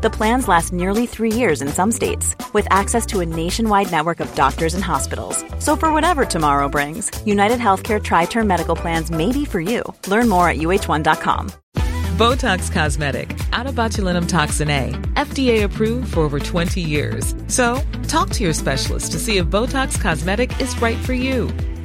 The plans last nearly three years in some states, with access to a nationwide network of doctors and hospitals. So, for whatever tomorrow brings, United Healthcare Tri Term Medical Plans may be for you. Learn more at uh1.com. Botox Cosmetic, out of botulinum toxin A, FDA approved for over 20 years. So, talk to your specialist to see if Botox Cosmetic is right for you.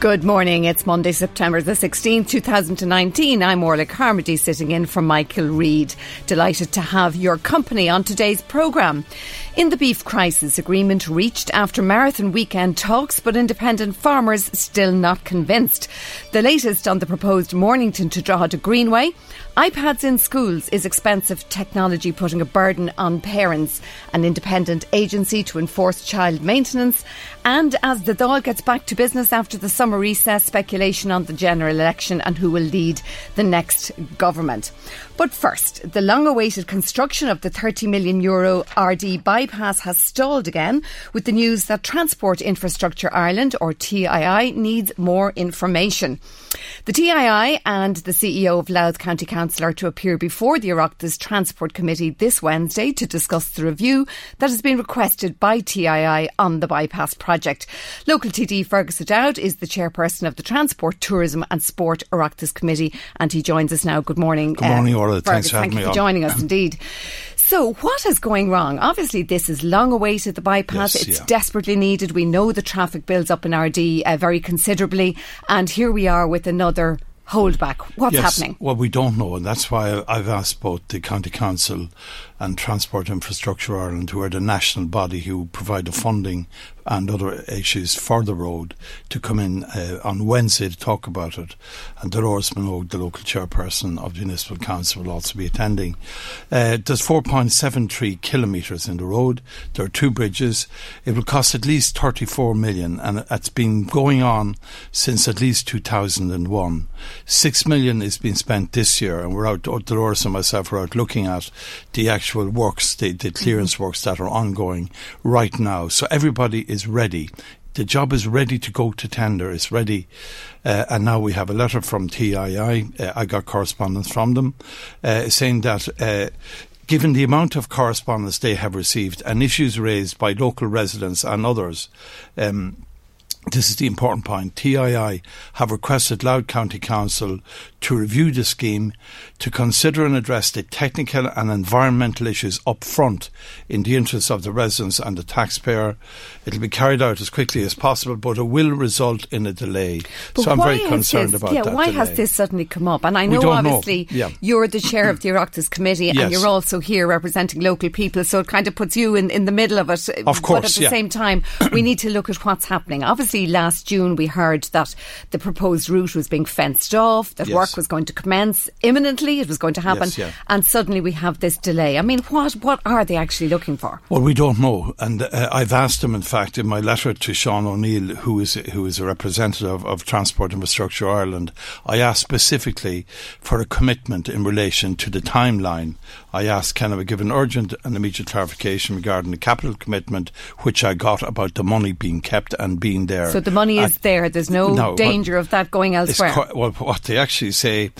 Good morning. It's Monday, September the 16th, 2019. I'm Orla Carmody sitting in for Michael Reade. Delighted to have your company on today's programme. In the beef crisis, agreement reached after marathon weekend talks, but independent farmers still not convinced. The latest on the proposed Mornington to Drogheda Greenway. iPads in schools is expensive technology putting a burden on parents. An independent agency to enforce child maintenance. And as the Dáil gets back to business after the summer recess, speculation on the general election and who will lead the next government. But first, the long awaited construction of the 30 million euro Ardee bypass has stalled again with the news that Transport Infrastructure Ireland, or TII, needs more information. The TII and the CEO of Louth County Council are to appear before the Oireachtas Transport Committee this Wednesday to discuss the review that has been requested by TII on the bypass project. Local TD Fergus O'Dowd is the chairperson of the Transport, Tourism and Sport Oireachtas Committee and he joins us now. Good morning. Good morning, uh, Orla. Thanks for Thank having you me for on. joining us indeed. So, what is going wrong? Obviously, this is long awaited, the bypass. Yes, it's yeah. desperately needed. We know the traffic builds up in Ardee uh, very considerably. And here we are with another holdback. What's yes, happening? Well, we don't know, and that's why I've asked both the County Council and Transport Infrastructure Ireland, who are the national body who provide the funding and other issues for the road, to come in uh, on Wednesday to talk about it. And Dolores Minogue, the local chairperson of the Municipal Council, will also be attending. Uh, there's 4.73 kilometres in the road. There are two bridges. It will cost at least 34 million, and it's been going on since at least 2001. Six million is being spent this year, and we're out. Dolores and myself are out looking at the actual works, the, the clearance works that are ongoing right now. So everybody is ready. The job is ready to go to tender. It's ready, uh, and now we have a letter from TII. Uh, I got correspondence from them uh, saying that. Uh, Given the amount of correspondence they have received and issues raised by local residents and others, um, this is the important point. TII have requested Louth County Council to review the scheme to consider and address the technical and environmental issues up front in the interests of the residents and the taxpayer. It'll be carried out as quickly as possible, but it will result in a delay. But so I'm why very has concerned this, about yeah, that. Why delay. has this suddenly come up? And I know don't know. obviously Yeah. you're the chair of the Oireachtas Committee and you're also here representing local people, so it kind of puts you in, in the middle of it. Of But at the yeah. same time, we need to look at what's happening. Obviously, last June we heard that the proposed route was being fenced off, that Yes. work was going to commence imminently, it was going to happen, Yes, yeah. and suddenly we have this delay. I mean, what, what are they actually looking for? Well, we don't know, and uh, I've asked him. In fact, in my letter to Sean O'Neill, who is who is a representative of Transport Infrastructure Ireland, I asked specifically for a commitment in relation to the timeline. I asked, can I give an urgent and immediate clarification regarding the capital commitment, which I got about the money being kept and being there. So the money is there, there's no, No, danger of that going elsewhere. quite, well, what they actually say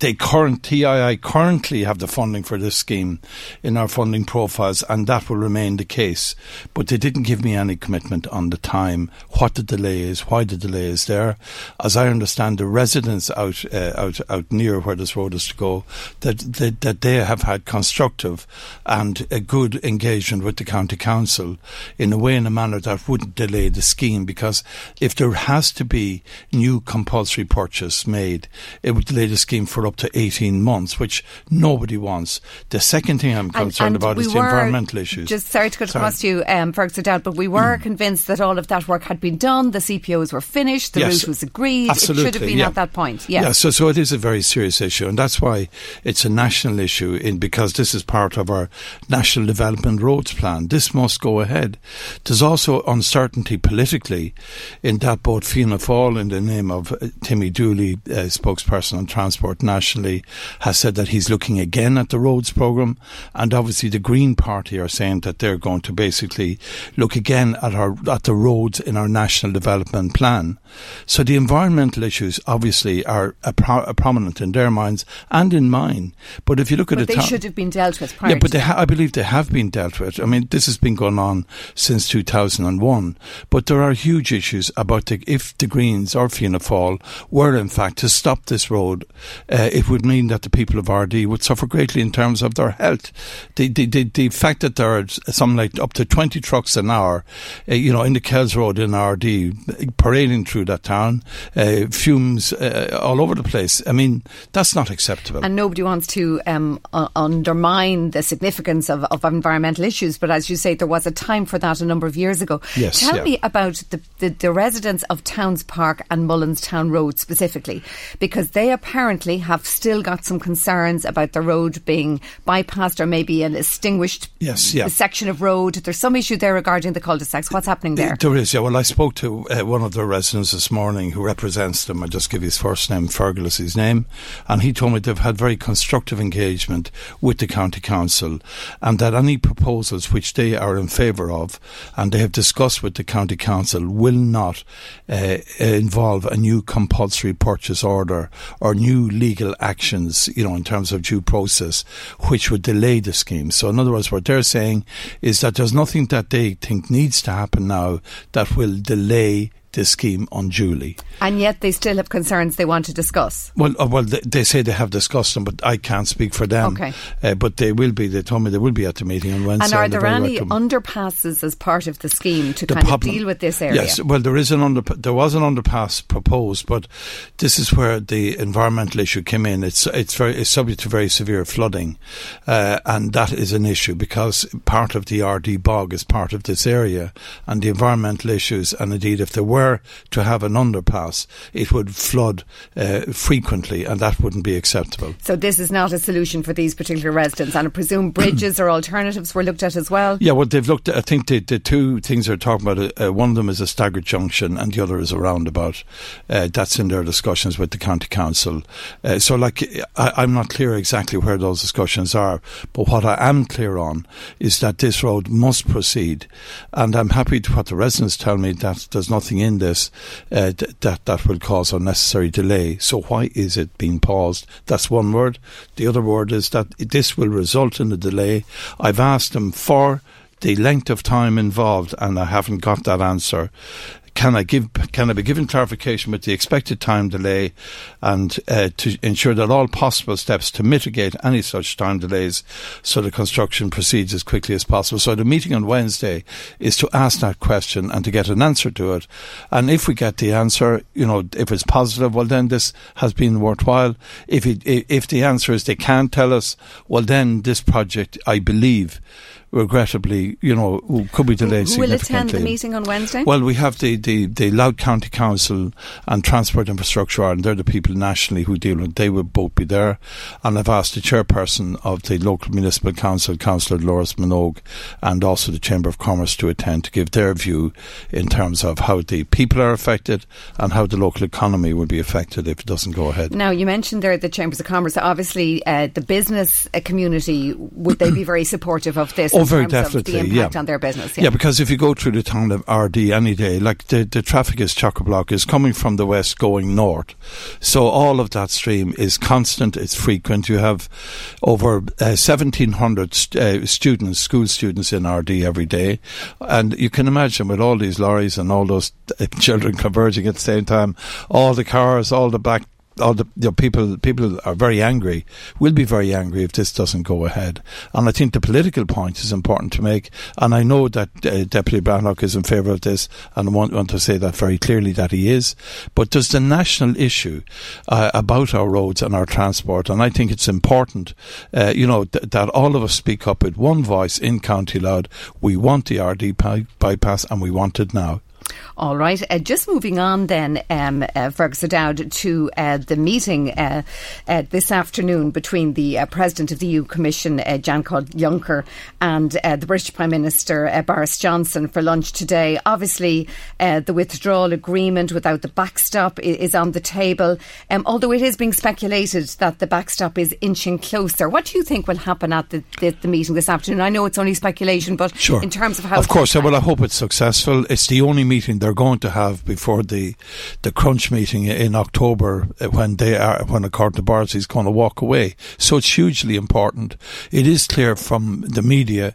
they current TII currently have the funding for this scheme in our funding profiles, and that will remain the case. But they didn't give me any commitment on the time, what the delay is, why the delay is there. As I understand, the residents out uh, out out near where this road is to go, that, that that they have had constructive and a good engagement with the county council in a way in a manner that wouldn't delay the scheme. Because if there has to be new compulsory purchase made, it would delay the scheme for up to eighteen months, which nobody wants. The second thing I'm concerned and about is the environmental issues. Just sorry to cut across you, um, Fergus O'Dowd, but we were mm. convinced that all of that work had been done. The CPOs were finished. The yes, route was agreed. Absolutely, it should have been yeah. at that point. Yeah. yeah. So, so it is a very serious issue, and that's why it's a national issue. In because this is part of our national development roads plan. This must go ahead. There's also uncertainty politically in that both Fianna Fáil, in the name of uh, Timmy Dooley, uh, spokesperson on transport nationally, has said that he's looking again at the roads programme, and obviously the Green Party are saying that they're going to basically look again at our at the roads in our national development plan. So the environmental issues obviously are pro- prominent in their minds and in mine. But if you look but at they ta- should have been dealt with. yeah, but ha- I believe they have been dealt with. I mean, this has been going on since 2001. But there are huge issues about the, if the Greens or Fianna Fáil were in fact to stop this road, uh, it would mean that the people of Ardee would suffer greatly in terms of their health. The the, the, the fact that there are something like up to 20 trucks an hour, uh, you know, in the Kells Road in Ardee, parading through that town, uh, fumes uh, all over the place. I mean, that's not acceptable. And nobody wants to um, uh, undermine the significance of, of, environmental issues, but as you say, there was a time for that a number of years ago. Yes, Tell yeah. me about the, the, the residents of Towns Park and Mullins Town Road specifically, because they apparently have still got some concerns about the road being bypassed or maybe an extinguished yes, yeah. section of road. There's some issue there regarding the cul-de-sacs. What's happening there? There is, yeah. Well, I spoke to uh, one of the residents this morning who represents them. I'll just give his first name, Fergus, his name. And he told me they've had very constructive engagement with the County Council and that any proposals which they are in favour of and they have discussed with the County Council will not uh, involve a new compulsory purchase order or new legal actions, you know, in terms of due process, which would delay the scheme. So, in other words, what they're saying is that there's nothing that they think needs to happen now that will delay this scheme unduly. And yet they still have concerns they want to discuss. Well, uh, well, they, they, say they have discussed them, but I can't speak for them. Okay. Uh, but they will be. They told me they will be at the meeting on Wednesday. And are and there any underpasses as part of the scheme to the kind problem, of deal with this area? Yes. Well, there is an under. There was an underpass proposed, but this is where the environmental issue came in. It's it's very it's subject to very severe flooding, uh, and that is an issue because part of the Ardee bog is part of this area, and the environmental issues, and indeed if there were to have an underpass, it would flood uh, frequently, and that wouldn't be acceptable. So this is not a solution for these particular residents, and I presume bridges or alternatives were looked at as well. Yeah, well, they've looked. At, I think the, the two things they're talking about. Uh, one of them is a staggered junction, and the other is a roundabout. Uh, that's in their discussions with the county council. Uh, so, like, I, am not clear exactly where those discussions are, but what I am clear on is that this road must proceed, and I'm happy to what the residents tell me that there's nothing in this uh, th- that that will cause unnecessary delay. So why is it being paused? That's one word. The other word is that this will result in a delay. I've asked them for the length of time involved, and I haven't got that answer can I give can I be given clarification with the expected time delay and uh, to ensure that all possible steps to mitigate any such time delays so the construction proceeds as quickly as possible. So the meeting on Wednesday is to ask that question and to get an answer to it. And if we get the answer, you know, if it's positive, well then this has been worthwhile. If it, if the answer is they can't tell us, well then this project, I believe, regrettably, you know, could be delayed Who will attend the meeting on Wednesday? Well, we have the, the, the Louth County Council and Transport Infrastructure and they're the people nationally who deal with They will both be there. And I've asked the chairperson of the local municipal council, Councillor Dolores Minogue, and also the Chamber of Commerce to attend to give their view in terms of how the people are affected and how the local economy will be affected if it doesn't go ahead. Now, you mentioned there the Chambers of Commerce. Obviously, uh, the business uh, community, would they be very supportive of this? Oh, very definitely. the impact yeah. on their business. Yeah. yeah. because if you go through the town of Ardee any day, like the, the traffic is chock a block, is coming from the west going north. So all of that stream is constant, it's frequent. You have over uh, 1,700 st- uh, students, school students in Ardee every day. And you can imagine with all these lorries and all those uh, children converging at the same time, all the cars, all the back all the you know, people people are very angry. Will be very angry if this doesn't go ahead. And I think the political point is important to make. And I know that uh, Deputy Breathnach is in favour of this, and I want, want to say that very clearly that he is. But there's the national issue uh, about our roads and our transport, and I think it's important, uh, you know, th- that all of us speak up with one voice in County Louth. We want the Ardee bypass, and we want it now. All right. Uh, just moving on then, um, uh, Fergus O'Dowd, to uh, the meeting uh, uh, this afternoon between the uh, President of the EU Commission, uh, Jean-Claude Juncker, and the British Prime Minister, Boris Johnson, for lunch today. Obviously, the withdrawal agreement without the backstop is, is on the table, um, although it is being speculated that the backstop is inching closer. What do you think will happen at the, the, the meeting this afternoon? I know it's only speculation, but sure. in terms of how... Of course, well, I hope it's successful. It's the only meeting they're going to have before the the crunch meeting in October uh, when they are when according to Boris he's going to walk away. So it's hugely important. It is clear from the media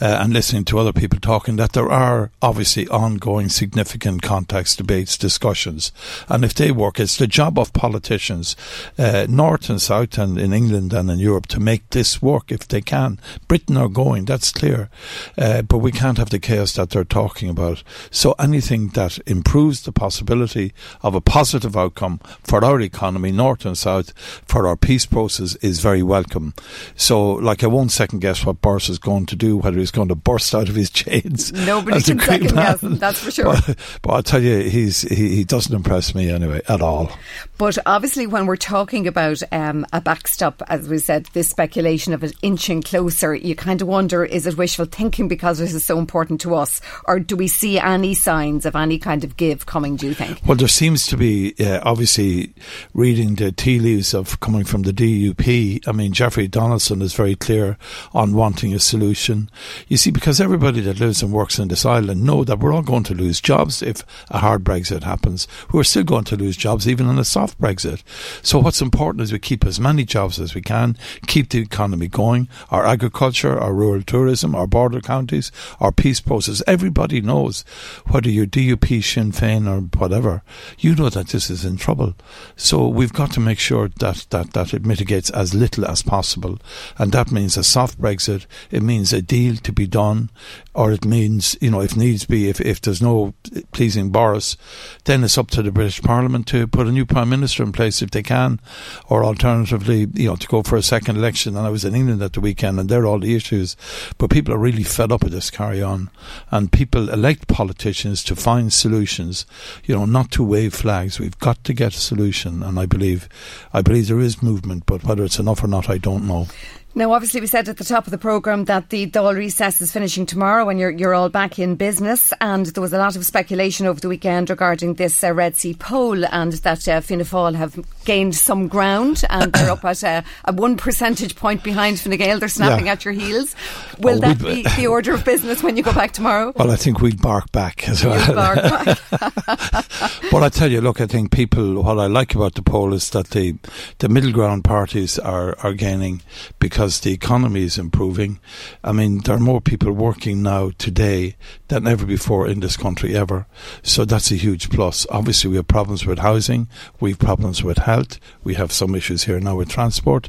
uh, and listening to other people talking that there are obviously ongoing significant contacts, debates, discussions, and if they work, it's the job of politicians, uh, north and south, and in England and in Europe to make this work if they can. Britain are going, that's clear, uh, but we can't have the chaos that they're talking about. So anything that improves the possibility of a positive outcome for our economy, north and south, for our peace process is very welcome. So, like, I won't second guess what Boris is going to do, whether he's going to burst out of his chains. Nobody can second guess, that's for sure. But, but I'll tell you, he's, he, he, doesn't impress me anyway, at all. But obviously, when we're talking about um, a backstop, as we said, this speculation of it inching closer, you kind of wonder is it wishful thinking because this is so important to us? Or do we see any signs of any kind of give coming, do you think? Well, there seems to be, uh, obviously, reading the tea leaves of coming from the DUP. I mean, Jeffrey Donaldson is very clear on wanting a solution. You see, because everybody that lives and works in this island know that we're all going to lose jobs if a hard Brexit happens. We're still going to lose jobs even in a soft Brexit. So what's important is we keep as many jobs as we can, keep the economy going, our agriculture, our rural tourism, our border counties, our peace process. Everybody knows whether you're DUP, Sinn Féin, or whatever, you know that this is in trouble. So we've got to make sure that, that, that it mitigates as little as possible. And that means a soft Brexit. It means a deal to be done, or it means, you know, if needs be, if, if there's no pleasing Boris, then it's up to the British Parliament to put a new Prime Minister in place if they can, or alternatively, you know, to go for a second election. And I was in England at the weekend, and there are all the issues. But people are really fed up with this carry on. And people elect politicians to find solutions, you know, not to wave flags. We've got to get a solution. And I believe, I believe there is movement, but whether it's enough or not, I don't know. Now, obviously, we said at the top of the programme that the Dáil recess is finishing tomorrow and you're, you're all back in business. And there was a lot of speculation over the weekend regarding this uh, Red C poll and that uh, Fianna Fáil have gained some ground and they're up at uh, a one percentage point behind Fine Gael. They're snapping yeah. at your heels. Will oh, that be the order of business when you go back tomorrow? Well, I think we'll bark back as well. Bark back. but I tell you, look, I think people, what I like about the poll is that the, the middle ground parties are, are gaining because because the economy is improving. I mean, there are more people working now today than ever before in this country ever. So that's a huge plus. Obviously, we have problems with housing, we have problems with health, we have some issues here now with transport,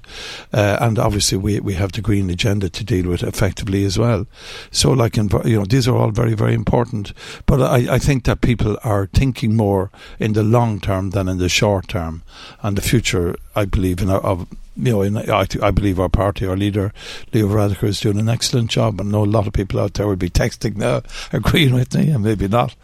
uh, and obviously we we have the green agenda to deal with effectively as well. So, like, in, you know, these are all very very important. But I, I think that people are thinking more in the long term than in the short term, and the future, I believe, in of you know, I, I believe our party, our leader, Leo Varadkar, is doing an excellent job. I know a lot of people out there would be texting now, agreeing with me, and maybe not.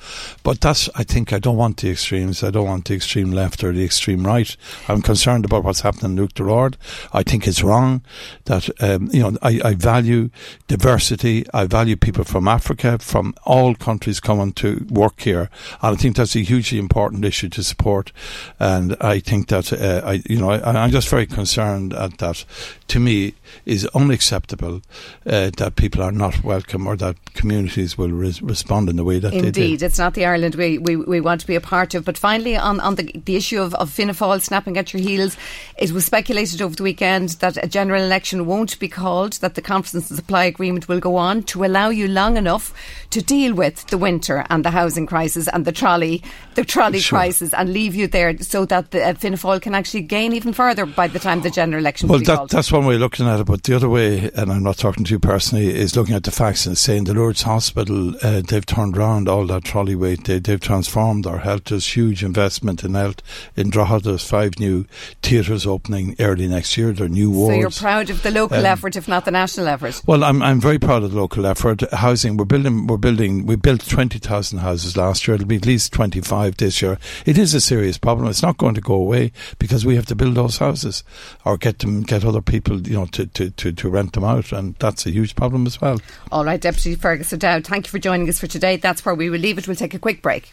But that's, I think, I don't want the extremes. I don't want the extreme left or the extreme right. I'm concerned about what's happening in Luke Lord. I think it's wrong that, um, you know, I, I value diversity. I value people from Africa, from all countries coming to work here. And I think that's a hugely important issue to support. And I think that, uh, I, you know, I, I'm just very concerned Uh, that, to me, is unacceptable uh, that people are not welcome or that communities will res- respond in the way that Indeed, they did. Indeed, it's not the Ireland we, we, we want to be a part of. But finally, on, on the, the issue of, of Fianna Fáil snapping at your heels, it was speculated over the weekend that a general election won't be called, that the confidence and supply agreement will go on to allow you long enough to deal with the winter and the housing crisis and the trolley the trolley Sure. crisis and leave you there so that the uh, Fianna Fáil can actually gain even further by the time the general election Well, that, that's one way of looking at but the other way, and I'm not talking to you personally, is looking at the facts and saying the Lourdes Hospital, uh, they've turned around all that trolley wait, they, they've transformed our health. There's huge investment in health. In Drogheda, there's five new theatres opening early next year. There are new so wards. you're proud of the local Um, effort, if not the national effort. Well, I'm I'm very proud of the local effort. Housing, we're building, we're building, we built twenty thousand houses last year. It'll be at least twenty five this year. It is a serious problem. It's not going to go away because we have to build those houses or get them, get other people, you know, to to to, to rent them out, and that's a huge problem as well. All right, Deputy Fergus O'Dowd, thank you for joining us for today. That's where we will leave it. We'll take a quick break.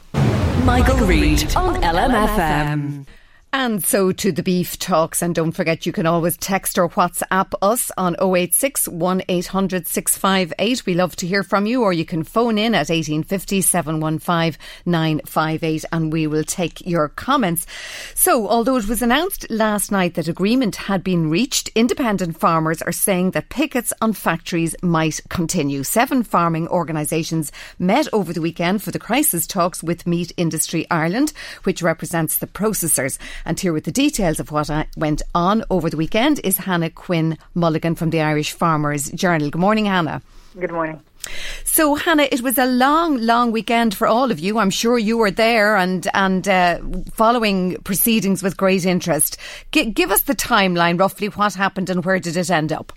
Michael Reade on LMFM. And so to the beef talks. And don't forget, you can always text or WhatsApp us on 086 1800 658. We love to hear from you, or you can phone in at 1850 715 958 and we will take your comments. So, although it was announced last night that agreement had been reached, independent farmers are saying that pickets on factories might continue. Seven farming organisations met over the weekend for the crisis talks with Meat Industry Ireland, which represents the processors. And here with the details of what uh, went on over the weekend is Hannah Quinn Mulligan from the Irish Farmers Journal. Good morning, Hannah. Good morning. So, Hannah, it was a long, long weekend for all of you. I'm sure you were there and and uh, following proceedings with great interest. G- give us the timeline, roughly what happened and where did it end up?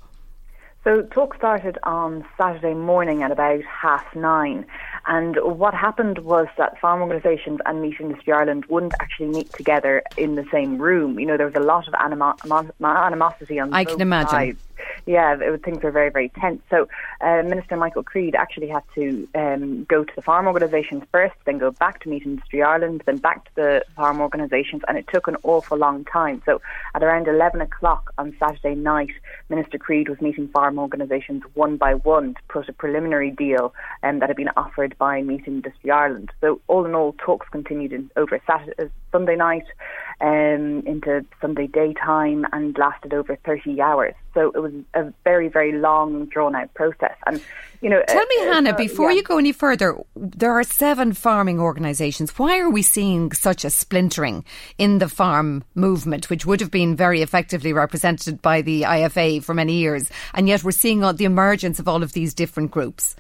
So talk started on Saturday morning at about half nine. And what happened was that farm organisations and Meat Industry Ireland wouldn't actually meet together in the same room. You know, there was a lot of animo- mo- animosity on I both can imagine. sides. Yeah, it, things were very, very tense. So uh, Minister Michael Creed actually had to um, go to the farm organisations first, then go back to Meat Industry Ireland, then back to the farm organisations, and it took an awful long time. So at around 11 o'clock on Saturday night, Minister Creed was meeting farm organisations one by one to put a preliminary deal um, that had been offered by Meat Industry Ireland. So all in all, talks continued in, over Saturday, uh, Sunday night um, into Sunday daytime and lasted over 30 hours. So it was a very, very long, drawn out process. And, you know, Tell me, uh, Hannah, uh, before yeah. you go any further, there are seven farming organisations. Why are we seeing such a splintering in the farm movement, which would have been very effectively represented by the IFA for many years, and yet we're seeing the emergence of all of these different groups?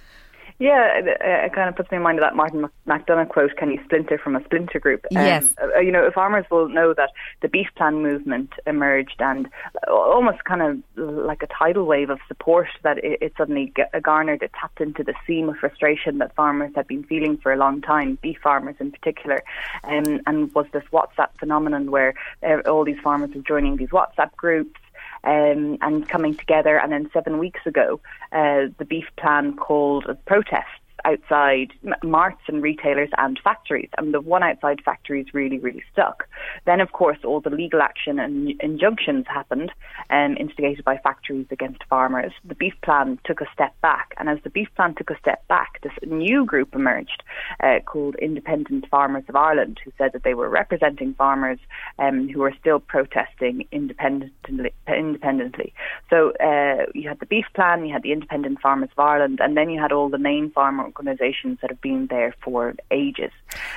Yeah, it, it kind of puts me in mind of that Martin McDonagh quote, can you splinter from a splinter group? Um, Yes. uh, you know, farmers will know that the beef plan movement emerged and almost kind of like a tidal wave of support that it, it suddenly garnered. It tapped into the seam of frustration that farmers had been feeling for a long time, beef farmers in particular, um, and was this WhatsApp phenomenon where uh, all these farmers were joining these WhatsApp groups um, and coming together. And then seven weeks ago, uh, the beef plan called a protest outside marts and retailers and factories. And the one outside factories really, really stuck. Then, of course, all the legal action and injunctions happened, um, instigated by factories against farmers. The beef plan took a step back. And as the beef plan took a step back, this new group emerged uh, called Independent Farmers of Ireland, who said that they were representing farmers um, who are still protesting independently. independently. So uh, you had the beef plan, you had the Independent Farmers of Ireland, and then you had all the main farm organisations that have been there for ages.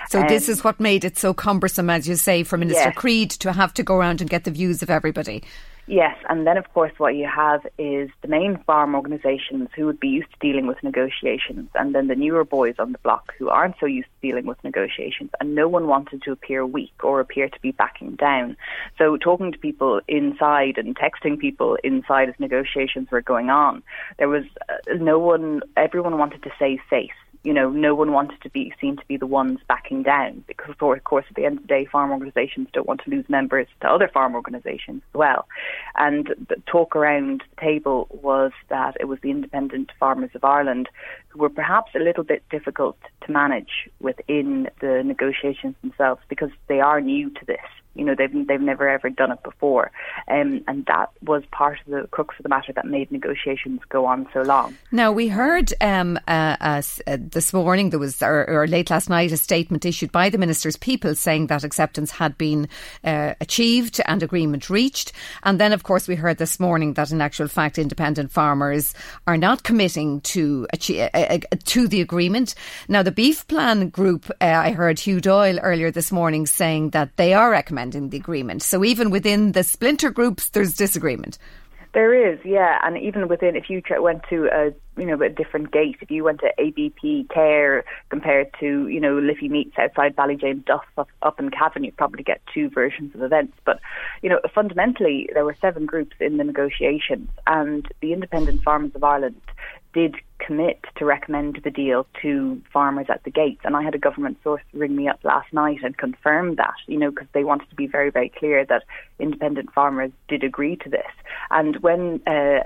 So this Um, is what made it so cumbersome, as you say, for Minister Yes. Creed to have to go around and get the views of everybody. Yes, and then of course what you have is the main farm organisations who would be used to dealing with negotiations, and then the newer boys on the block who aren't so used to dealing with negotiations, and no one wanted to appear weak or appear to be backing down. So talking to people inside and texting people inside as negotiations were going on, there was uh, no one. Everyone wanted to save face you know, no one wanted to be seen to be the ones backing down because, of course, at the end of the day, farm organisations don't want to lose members to other farm organisations as well. And the talk around the table was that it was the Independent Farmers of Ireland who were perhaps a little bit difficult to manage within the negotiations themselves because they are new to this. You know, they've they've never ever done it before, um, and that was part of the crux of the matter that made negotiations go on so long. Now we heard um, uh, uh, uh, this morning there was or, or, late last night a statement issued by the minister's people saying that acceptance had been uh, achieved and agreement reached, and then of course we heard this morning that in actual fact independent farmers are not committing to achieve, uh, uh, to the agreement. Now the beef plan group, I heard Hugh Doyle earlier this morning saying that they are recommending recommending the agreement. So even within the splinter groups, there's disagreement. There is, yeah, and even within, if you went to a you know a different gate, if you went to ABP Cahir compared to you know Liffey Meats outside Ballyjamesduff up, up in Cavan, you'd probably get two versions of events. But you know fundamentally, there were seven groups in the negotiations, and the Independent Farmers of Ireland did commit to recommend the deal to farmers at the gates. And I had a government source ring me up last night and confirm that, you know, because they wanted to be very, very clear that independent farmers did agree to this. And when uh,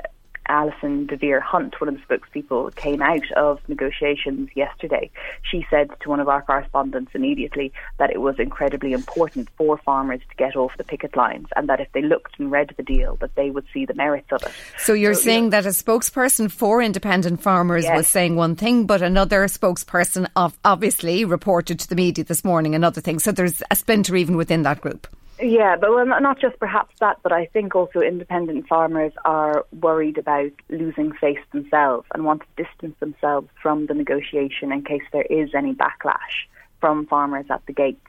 Alison de Vere Hunt, one of the spokespeople, came out of negotiations yesterday. She said to one of our correspondents immediately that it was incredibly important for farmers to get off the picket lines and that if they looked and read the deal, that they would see the merits of it. So you're so, saying that a spokesperson for independent farmers yes. was saying one thing, but another spokesperson obviously reported to the media this morning another thing. So there's a splinter even within that group. Yeah, but well, not just perhaps that, but I think also independent farmers are worried about losing face themselves and want to distance themselves from the negotiation in case there is any backlash from farmers at the gates.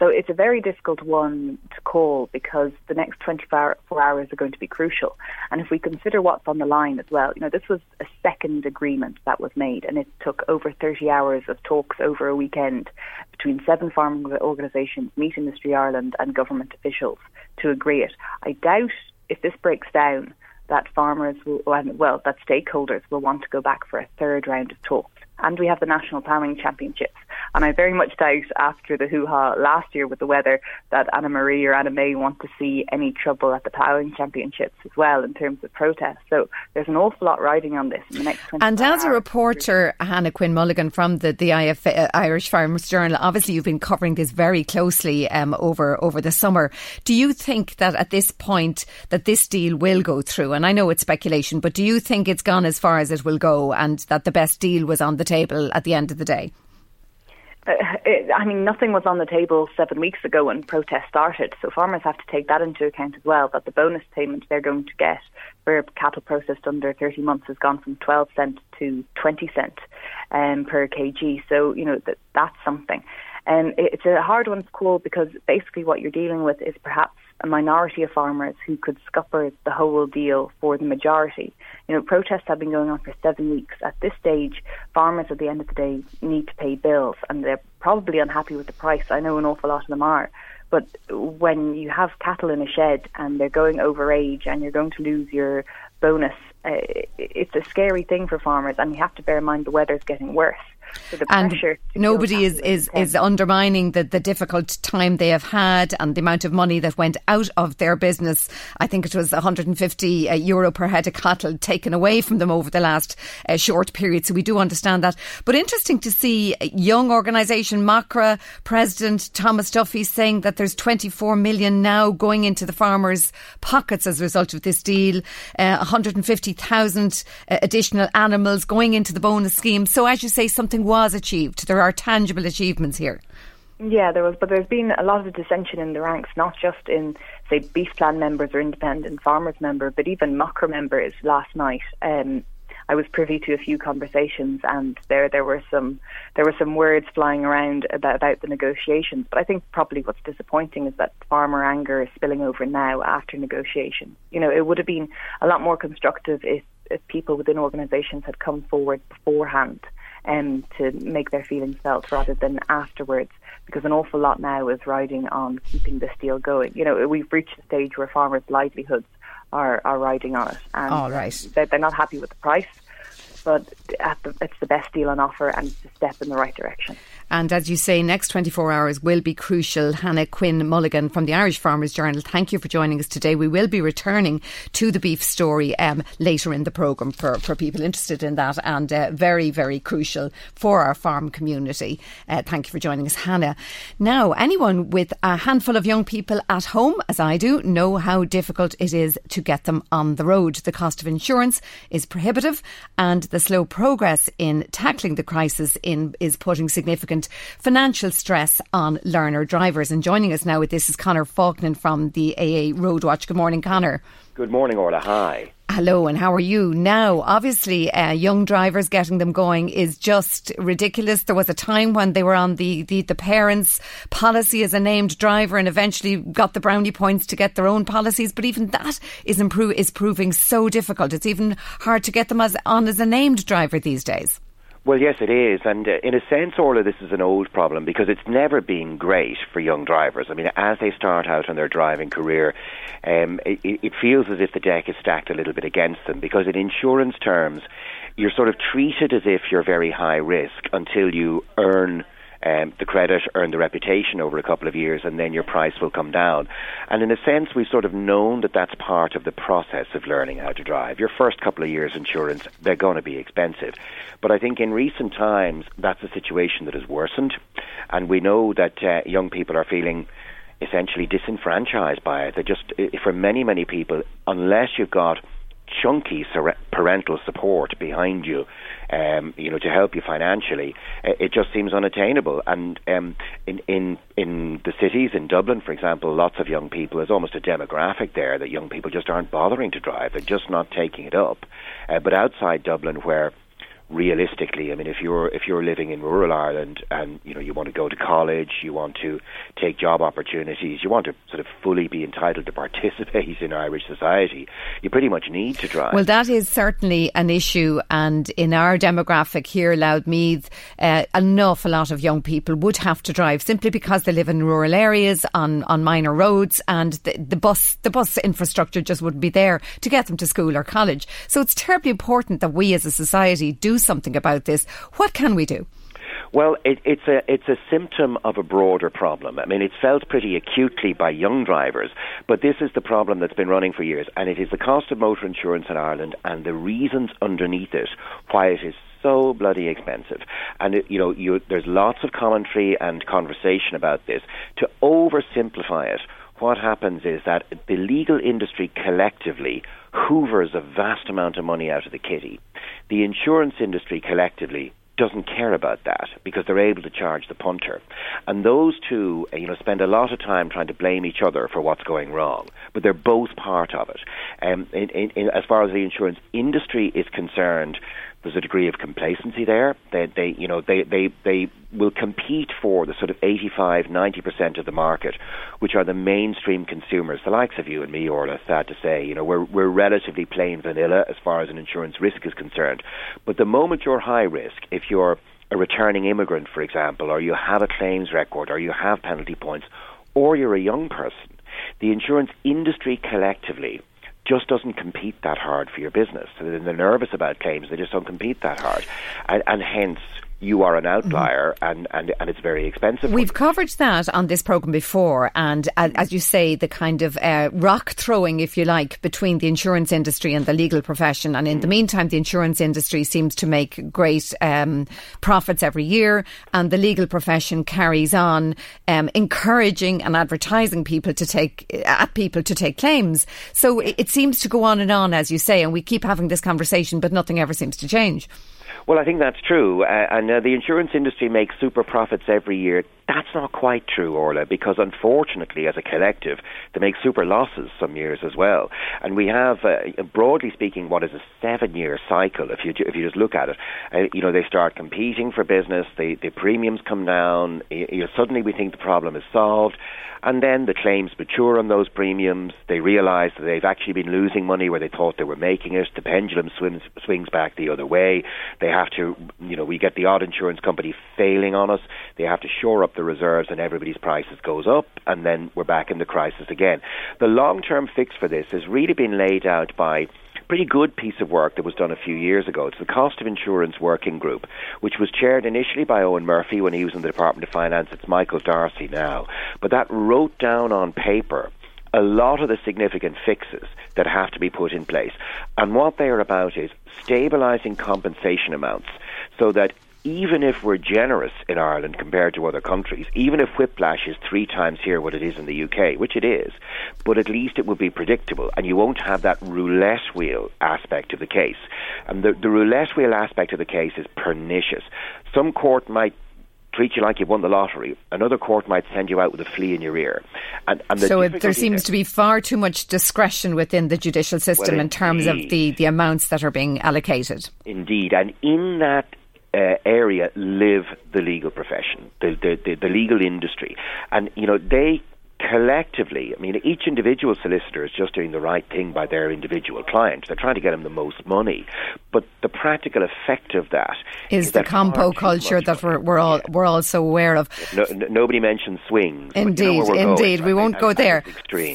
So it's a very difficult one to call because the next 24 hours are going to be crucial. And if we consider what's on the line as well, you know, this was a second agreement that was made and it took over 30 hours of talks over a weekend between seven farming organisations, Meat Industry Ireland and government officials to agree it. I doubt if this breaks down that farmers will, well, that stakeholders will want to go back for a third round of talks and we have the National Ploughing Championships. And I very much doubt after the hoo ha last year with the weather that Anna Marie or Anna May want to see any trouble at the ploughing championships as well in terms of protests. So there's an awful lot riding on this in the next 20 And as a reporter, Hannah Quinn Mulligan from the, the IF, uh, Irish Farmers Journal, obviously you've been covering this very closely um, over, over the summer. Do you think that at this point that this deal will go through? And I know it's speculation, but do you think it's gone as far as it will go and that the best deal was on the table at the end of the day? Uh, it, I mean, nothing was on the table seven weeks ago when protests started, so farmers have to take that into account as well. That the bonus payment they're going to get for cattle processed under 30 months has gone from 12 cent to 20 cent um, per kg. So you know that that's something. And um, it's a hard one to call because basically what you're dealing with is perhaps a minority of farmers who could scupper the whole deal for the majority. You know, protests have been going on for seven weeks. At this stage, farmers at the end of the day need to pay bills and they're probably unhappy with the price. I know an awful lot of them are. But when you have cattle in a shed and they're going over age and you're going to lose your bonus, uh, it's a scary thing for farmers and you have to bear in mind the weather's getting worse and nobody is, is, is undermining the, the difficult time they have had and the amount of money that went out of their business. I think it was 150 uh, euro per head of cattle taken away from them over the last uh, short period. So we do understand that. But interesting to see young organisation Macra President Thomas Duffy saying that there's 24 million now going into the farmers' pockets as a result of this deal. Uh, 150,000 uh, additional animals going into the bonus scheme. So as you say, something something was achieved. There are tangible achievements here. Yeah, there was, but there's been a lot of dissension in the ranks, not just in, say, Beef Plan members or independent farmers member, but even Macra members last night. Um, I was privy to a few conversations, and there there were some there were some words flying around about about the negotiations. But I think probably what's disappointing is that farmer anger is spilling over now after negotiation. You know, it would have been a lot more constructive if, if people within organisations had come forward beforehand um, to make their feelings felt rather than afterwards. Because an awful lot now is riding on keeping this deal going. You know, we've reached a stage where farmers' livelihoods are, are riding on it, and All right. they're, they're not happy with the price but the, it's the best deal on offer and it's a step in the right direction. And as you say, next 24 hours will be crucial. Hannah Quinn Mulligan from the Irish Farmers Journal, thank you for joining us today. We will be returning to the beef story um, later in the programme for, for people interested in that and uh, very, very crucial for our farm community. Uh, thank you for joining us, Hannah. Now, anyone with a handful of young people at home, as I do, know how difficult it is to get them on the road. The cost of insurance is prohibitive and the slow progress in tackling the crisis in, is putting significant financial stress on learner drivers. And joining us now with this is Conor Faughnan from the AA Roadwatch. Good morning, Conor. Good morning, Orla. Hi. Hello, and how are you? Now, obviously, uh, young drivers getting them going is just ridiculous. There was a time when they were on the, the, the parents' policy as a named driver and eventually got the brownie points to get their own policies. But even that is, improve, is proving so difficult. It's even hard to get them as, on as a named driver these days. Well, yes, it is. And uh, in a sense, Orla, this is an old problem because it's never been great for young drivers. I mean, as they start out on their driving career, um, it, it feels as if the deck is stacked a little bit against them because in insurance terms, you're sort of treated as if you're very high risk until you earn um, the credit, earn the reputation over a couple of years, and then your price will come down. And in a sense, we've sort of known that that's part of the process of learning how to drive. Your first couple of years insurance, they're going to be expensive. But I think in recent times, that's a situation that has worsened. And we know that uh, young people are feeling essentially disenfranchised by it. They just, for many, many people, unless you've got chunky parental support behind you, um, you know, to help you financially, it just seems unattainable. And um, in in in the cities, in Dublin, for example, lots of young people. There's almost a demographic there that young people just aren't bothering to drive. They're just not taking it up. Uh, but outside Dublin, where realistically, I mean, if you're if you're living in rural Ireland and you know you want to go to college, you want to take job opportunities, you want to sort of fully be entitled to participate in Irish society, you pretty much need to drive. Well, that is certainly an issue, and in our demographic here, Louthmeath, uh, an awful lot of young people would have to drive simply because they live in rural areas on on minor roads, and the, the bus the bus infrastructure just wouldn't be there to get them to school or college. So it's terribly important that we as a society do something about this. What can we do? Well, it, it's a it's a symptom of a broader problem. I mean, it's felt pretty acutely by young drivers, but this is the problem that's been running for years, and it is the cost of motor insurance in Ireland and the reasons underneath it why it is so bloody expensive. And it, you know, you, there's lots of commentary and conversation about this. To oversimplify it, what happens is that the legal industry collectively hoovers a vast amount of money out of the kitty. The insurance industry collectively doesn't care about that because they're able to charge the punter. And those two, you know, spend a lot of time trying to blame each other for what's going wrong, but they're both part of it. Um, in, in, in, as far as the insurance industry is concerned, there's a degree of complacency there. They, they, you know, they, they, they will compete for the sort of 85, 90% of the market, which are the mainstream consumers, the likes of you and me, Orla, sad to say. You know, we're, we're relatively plain vanilla as far as an insurance risk is concerned. But the moment you're high risk, if you're a returning immigrant, for example, or you have a claims record, or you have penalty points, or you're a young person, the insurance industry collectively just doesn't compete that hard for your business. They're nervous about claims; they just don't compete that hard, and, and hence you are an outlier mm-hmm. and, and, and it's very expensive. We've covered that on this programme before, and uh, as you say, the kind of uh, rock throwing, if you like, between the insurance industry and the legal profession. And in mm. the meantime, the insurance industry seems to make great um, profits every year, and the legal profession carries on um, encouraging and advertising people to take at people to take claims. So it, it seems to go on and on, as you say, and we keep having this conversation, but nothing ever seems to change. Well, I think that's true. Uh, and uh, the insurance industry makes super profits every year. That's not quite true, Orla, because unfortunately, as a collective, they make super losses some years as well. And we have, uh, broadly speaking, what is a seven-year cycle. If you if you just look at it, uh, you know they start competing for business. The the premiums come down. You know, suddenly, we think the problem is solved, and then the claims mature on those premiums. They realise that they've actually been losing money where they thought they were making it. The pendulum swims, swings back the other way. They have to, you know, we get the odd insurance company failing on us. They have to shore up the reserves, and everybody's prices goes up, and then we're back in the crisis again. The long-term fix for this has really been laid out by pretty good piece of work that was done a few years ago. It's the Cost of Insurance Working Group, which was chaired initially by Eoghan Murphy when he was in the Department of Finance. It's Michael D'Arcy now. But that wrote down on paper a lot of the significant fixes that have to be put in place. And what they are about is stabilizing compensation amounts so that even if we're generous in Ireland compared to other countries, even if whiplash is three times here what it is in the UK, which it is, but at least it will be predictable and you won't have that roulette wheel aspect of the case. And the, the roulette wheel aspect of the case is pernicious. Some court might treat you like you won the lottery. Another court might send you out with a flea in your ear. And, and the so it, there seems to be far too much discretion within the judicial system well, in terms of the, the amounts that are being allocated. Indeed, and in that uh, area live the legal profession, the, the, the, the legal industry. And, you know, they collectively, I mean, each individual solicitor is just doing the right thing by their individual client. They're trying to get them the most money. But the practical effect of that is, is the compo culture that we're, we're all we're all so aware of. No, nobody mentions swings. Indeed, you know indeed, going, we won't and, go there.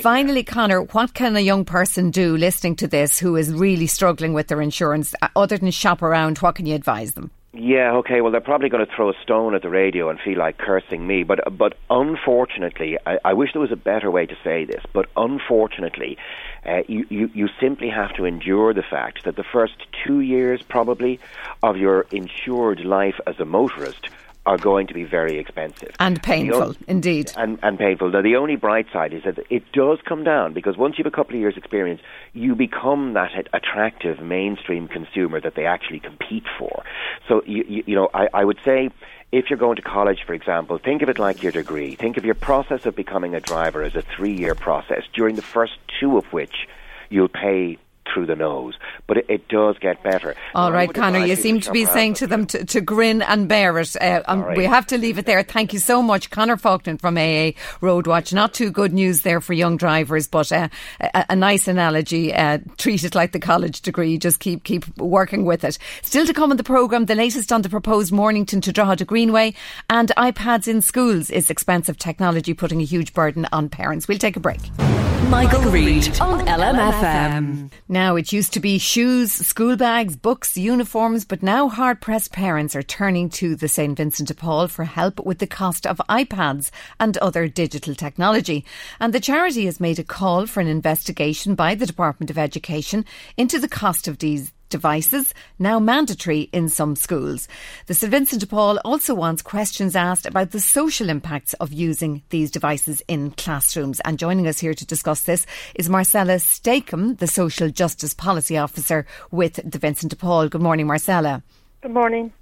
Finally, Conor, what can a young person do listening to this who is really struggling with their insurance, uh, other than shop around? What can you advise them? Yeah, okay. Well, they're probably going to throw a stone at the radio and feel like cursing me. But but unfortunately, I, I wish there was a better way to say this. But unfortunately, uh, you, you you simply have to endure the fact that the first two years, probably, of your insured life as a motorist are going to be very expensive and painful, indeed, and, and painful. Now, the only bright side is that it does come down because once you have a couple of years' experience, you become that attractive mainstream consumer that they actually compete for. So, you, you, you know, I, I would say if you're going to college, for example, think of it like your degree. Think of your process of becoming a driver as a three-year process, during the first two of which you'll pay through the nose. But it, it does get better. All right, Conor, you seem to be saying to them to, to, grin and bear it. Uh, um, right. We have to leave it there. Thank you so much, Conor Faughnan from AA Roadwatch. Not too good news there for young drivers, but uh, a, a, nice analogy. Uh, treat it like the college degree. Just keep keep working with it. Still to come on the programme, the latest on the proposed Mornington to Drogheda Greenway and iPads in schools is expensive technology putting a huge burden on parents. We'll take a break. Michael, Michael Reade on LMFM. Now, it used to be shoes, school bags, books, uniforms, but now hard pressed parents are turning to the St. Vincent de Paul for help with the cost of iPads and other digital technology. And the charity has made a call for an investigation by the Department of Education into the cost of these devices, now mandatory in some schools. The St Vincent de Paul also wants questions asked about the social impacts of using these devices in classrooms. And joining us here to discuss this is Marcella Stakem, the Social Justice Policy Officer with the Vincent de Paul. Good morning, Marcella. Good morning.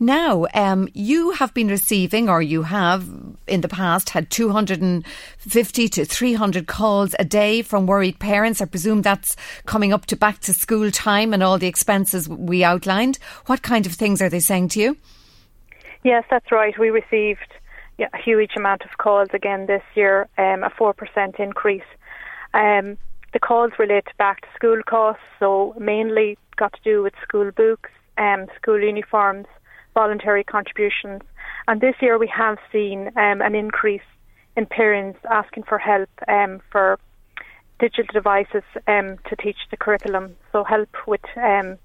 Now, um, you have been receiving, or you have in the past had 250 to 300 calls a day from worried parents. I presume that's coming up to back to school time and all the expenses we outlined. What kind of things are they saying to you? Yes, that's right. We received yeah, a huge amount of calls again this year, um, a 4% increase. Um, the calls relate back to school costs, so mainly got to do with school books, um, school uniforms, voluntary contributions. And this year we have seen um, an increase in parents asking for help um, for digital devices um, to teach the curriculum. So help with um,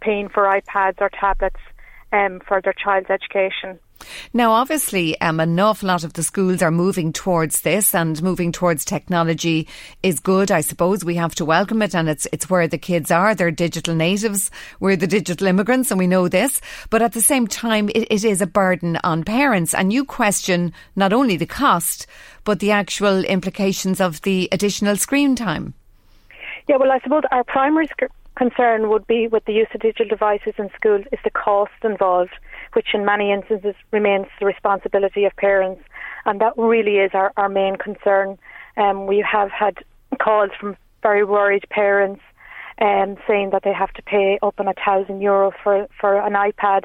paying for iPads or tablets um, for their child's education. Now, obviously, um, an awful lot of the schools are moving towards this, and moving towards technology is good. I suppose we have to welcome it, and it's it's where the kids are. They're digital natives. We're the digital immigrants, and we know this. But at the same time, it, it is a burden on parents, and you question not only the cost, but the actual implications of the additional screen time. Yeah, well, I suppose our primary sc- concern would be with the use of digital devices in schools is the cost involved, which in many instances remains the responsibility of parents. And that really is our, our main concern. Um, we have had calls from very worried parents um, saying that they have to pay up on a thousand euro for, for an iPad.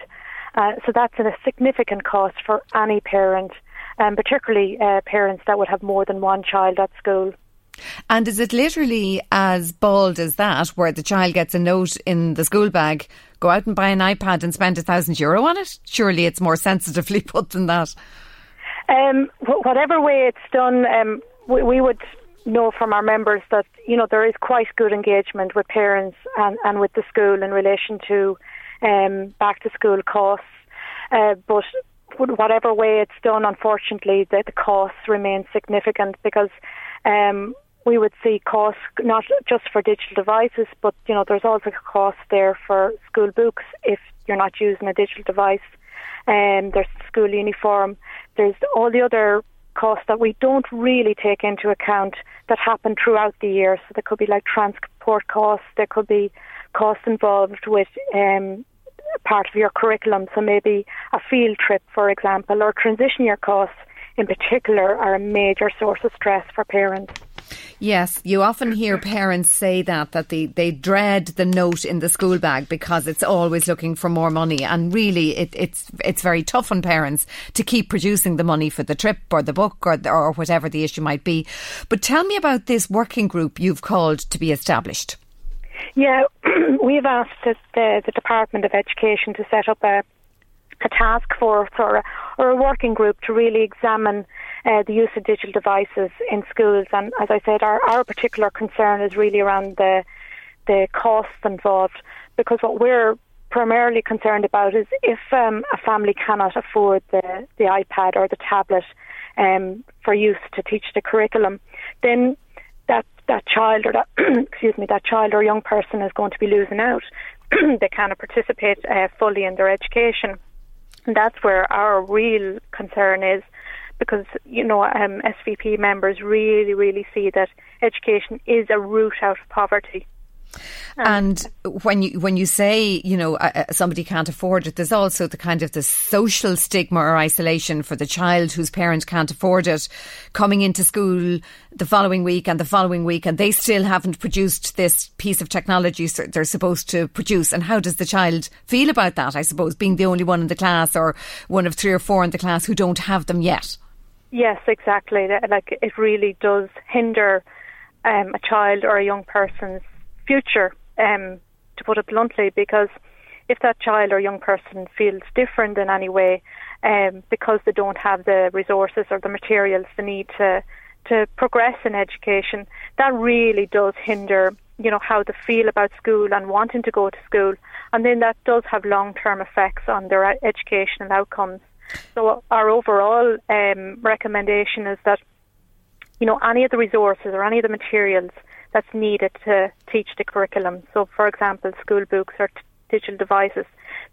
Uh, so that's a significant cost for any parent, um, particularly uh, parents that would have more than one child at school. And is it literally as bald as that, where the child gets a note in the school bag, go out and buy an iPad and spend a thousand euro on it? Surely it's more sensitively put than that. Um, whatever way it's done, um, we, we, would know from our members that you know there is quite good engagement with parents and, and with the school in relation to um, back to school costs. Uh, but whatever way it's done, unfortunately, the, the costs remain significant because um, we would see costs not just for digital devices, but you know there's also costs there for school books if you're not using a digital device. And um, there's school uniform. There's all the other costs that we don't really take into account that happen throughout the year. So there could be like transport costs. There could be costs involved with um, part of your curriculum. So maybe a field trip, for example, or transition year costs in particular are a major source of stress for parents. Yes, you often hear parents say that that they, they dread the note in the school bag because it's always looking for more money, and really it, it's it's very tough on parents to keep producing the money for the trip or the book or or whatever the issue might be. But tell me about this working group you've called to be established. Yeah, we've asked the, the Department of Education to set up a a task force or a, or a working group to really examine uh, the use of digital devices in schools. And as I said, our, our particular concern is really around the the costs involved, because what we're primarily concerned about is if um, a family cannot afford the, the iPad or the tablet um, for use to teach the curriculum, then that that child or that excuse me that child or young person is going to be losing out. they cannot participate uh, fully in their education. And that's where our real concern is because, you know, um, SVP members really, really see that education is a route out of poverty. And when you when you say you know uh, uh, somebody can't afford it, there's also the kind of the social stigma or isolation for the child whose parent can't afford it, coming into school the following week and the following week, and they still haven't produced this piece of technology they're supposed to produce. And how does the child feel about that? I suppose being the only one in the class or one of three or four in the class who don't have them yet. Yes, exactly. Like it really does hinder um, a child or a young person's future, um, to put it bluntly, because if that child or young person feels different in any way um, because they don't have the resources or the materials they need to to progress in education, that really does hinder you know how they feel about school and wanting to go to school, and then that does have long term effects on their educational outcomes. So our overall um, recommendation is that you know any of the resources or any of the materials that's needed to teach the curriculum. So, for example, school books or t- digital devices,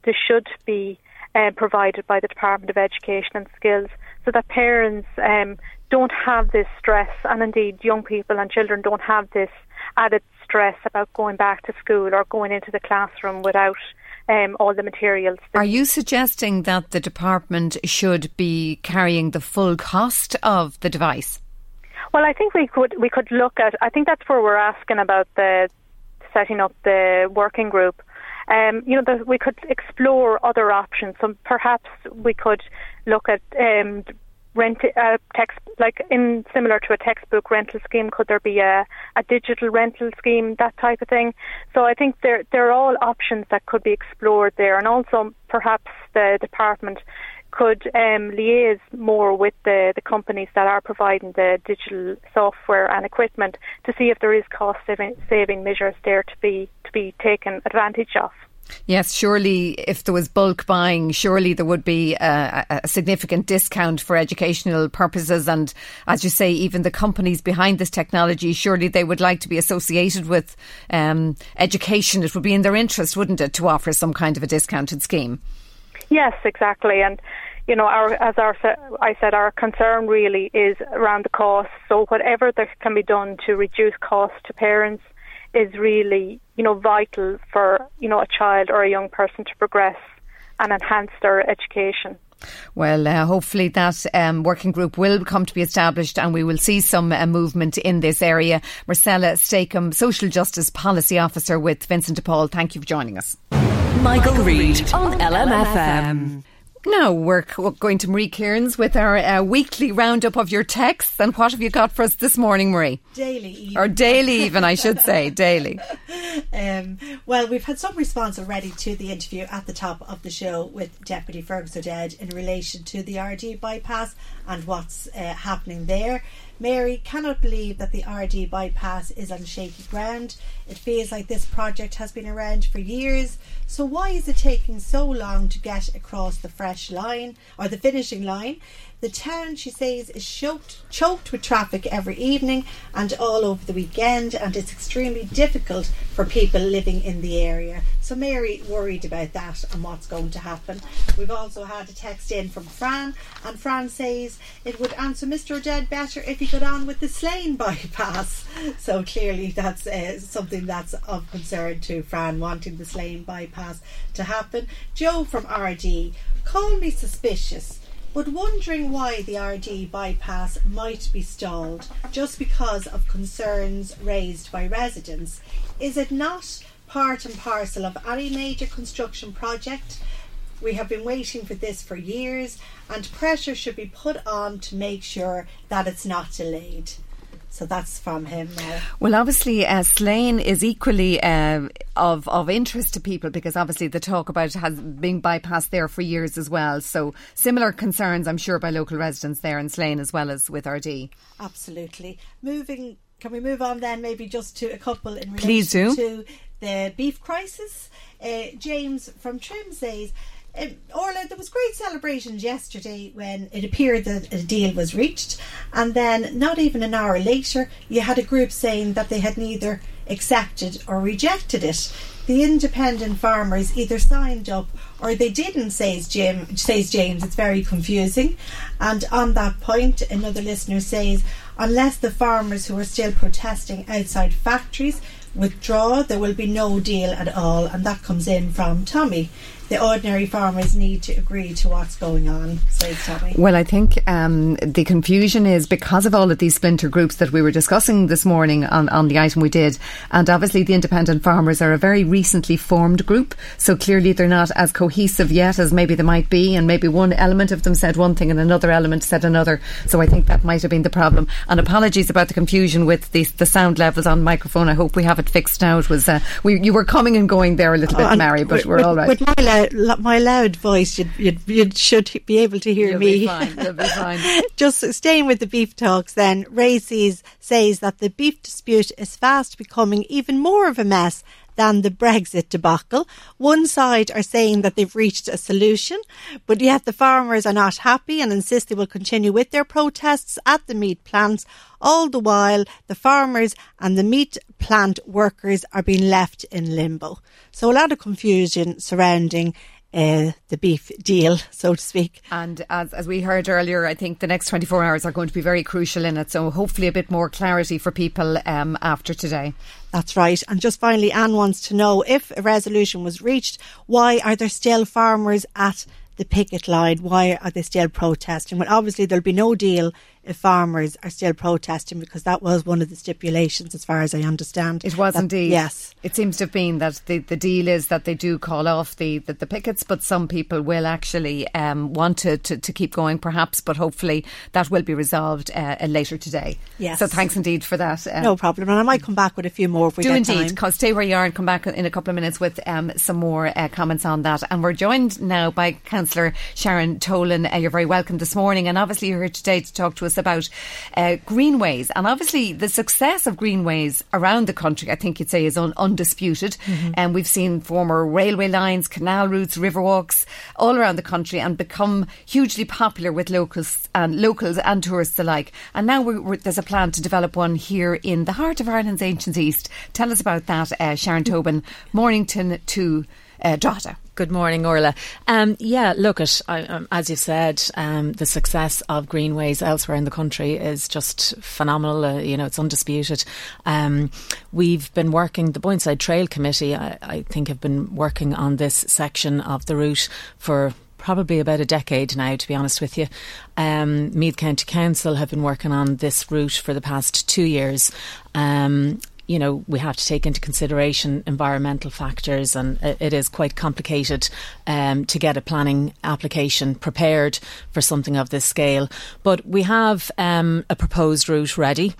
they should be uh, provided by the Department of Education and Skills so that parents um, don't have this stress, and indeed young people and children don't have this added stress about going back to school or going into the classroom without um, all the materials. Are you suggesting that the department should be carrying the full cost of the device? Well, I think we could we could look at. I think that's where we're asking about the setting up the working group. Um, you know, the, we could explore other options. So perhaps we could look at um, rent uh, text like in similar to a textbook rental scheme. Could there be a, a digital rental scheme, that type of thing? So I think there there are all options that could be explored there, and also perhaps the department could um, liaise more with the, the companies that are providing the digital software and equipment to see if there is cost saving, saving measures there to be to be taken advantage of. Yes, surely if there was bulk buying, surely there would be a, a, significant discount for educational purposes. And as you say, even the companies behind this technology, surely they would like to be associated with um, education. It would be in their interest, wouldn't it, to offer some kind of a discounted scheme? Yes, exactly. And you know, our as our I said, our concern really is around the cost. So whatever that can be done to reduce costs to parents is really, you know, vital for you know a child or a young person to progress and enhance their education. Well, uh, hopefully that um, working group will come to be established and we will see some uh, movement in this area. Marcella Stakem, Social Justice Policy Officer with Vincent de Paul, thank you for joining us. Michael, Michael Reade on LMFM. Now we're going to Marie Cairns with our uh, weekly roundup of your texts. And what have you got for us this morning, Marie? Daily, even. or daily, even I should say, daily. Um, well, we've had some response already to the interview at the top of the show with Deputy Fergus O'Dowd in relation to the Ardee bypass and what's uh, happening there. Mary cannot believe that the Ardee bypass is on shaky ground. It feels like this project has been around for years. So why is it taking so long to get across the fresh line or the finishing line? The town, she says, is choked, choked with traffic every evening and all over the weekend, and it's extremely difficult for people living in the area. So, Mary worried about that and what's going to happen. We've also had a text in from Fran, and Fran says it would answer Mr. O'Dowd better if he got on with the Slane bypass. So, clearly, that's uh, something that's of concern to Fran, wanting the Slane bypass to happen. Joe from Ardee, call me suspicious but wondering why the Ardee bypass might be stalled just because of concerns raised by residents. Is it not part and parcel of any major construction project? We have been waiting for this for years, and pressure should be put on to make sure that it's not delayed. So that's from him now. Well, obviously, uh, Slane is equally uh, of of interest to people because obviously the talk about it has been bypassed there for years as well. So similar concerns, I'm sure, by local residents there in Slane as well as with Ardee. Absolutely. Moving, can we move on then? Maybe just to a couple in relation Please do. to the beef crisis. Uh, James from Trim says Orla, there was great celebrations yesterday when it appeared that a deal was reached, and then not even an hour later, you had a group saying that they had neither accepted or rejected it. The independent farmers either signed up or they didn't, says Jim. Says James. It's very confusing. And on that point, another listener says, unless the farmers who are still protesting outside factories withdraw, there will be no deal at all. And that comes in from Tommy the ordinary farmers need to agree to what's going on. Well, I think um, the confusion is because of all of these splinter groups that we were discussing this morning on, on the item we did. And obviously, the independent farmers are a very recently formed group. So clearly, they're not as cohesive yet as maybe they might be. And maybe one element of them said one thing and another element said another. So I think that might have been the problem. And apologies about the confusion with the, the sound levels on microphone. I hope we have it fixed now. It was uh, we, you were coming and going there a little bit, Oh, Mary, but with- we're all right. With my loud, my loud voice, you'd, you'd, you should be able to hear You'll me. be fine. You'll be fine. Just staying with the beef talks, then Ray sees, says that the beef dispute is fast becoming even more of a mess than the Brexit debacle. One side are saying that they've reached a solution, but yet the farmers are not happy and insist they will continue with their protests at the meat plants. All the while, the farmers and the meat plant workers are being left in limbo. So a lot of confusion surrounding uh, the beef deal, so to speak. And as, as we heard earlier, I think the next 24 hours are going to be very crucial in it. So hopefully a bit more clarity for people um, after today. That's right. And just finally, Anne wants to know if a resolution was reached, why are there still farmers at the picket line? Why are they still protesting? Well, obviously, there'll be no deal if farmers are still protesting because that was one of the stipulations, as far as I understand. It was That- indeed. Yes. It seems to have been that the, the deal is that they do call off the, the, the pickets, but some people will actually um, want to, to, to keep going, perhaps, but hopefully that will be resolved uh, uh, later today. Yes. So thanks indeed for that. Uh, No problem. And I might come back with a few more if we do indeed. time. Stay where you are and come back in a couple of minutes with um, some more uh, comments on that. And we're joined now by Councillor Sharon Tolan. Uh, you're very welcome this morning. And obviously, you're here today to talk to us about uh, greenways. And obviously, the success of greenways around the country, I think you'd say, is un- undisputed. Mm-hmm. And we've seen former railway lines, canal routes, river walks all around the country and become hugely popular with locals and locals and tourists alike. And now we're, we're, there's a plan to develop one here in the heart of Ireland's ancient east. Tell us about that, uh, Sharon Tolan, Mornington to uh, Drogheda. Good morning, Orla. Um, yeah, look at um, as you said, um, the success of greenways elsewhere in the country is just phenomenal. Uh, you know, it's undisputed. Um, we've been working. The Boyneside Trail Committee, I, I think, have been working on this section of the route for probably about a decade now, to be honest with you. Um, Meath County Council have been working on this route for the past two years. Um, you know, we have to take into consideration environmental factors, and it, is quite complicated um, to get a planning application prepared for something of this scale. But we have um, a proposed route ready.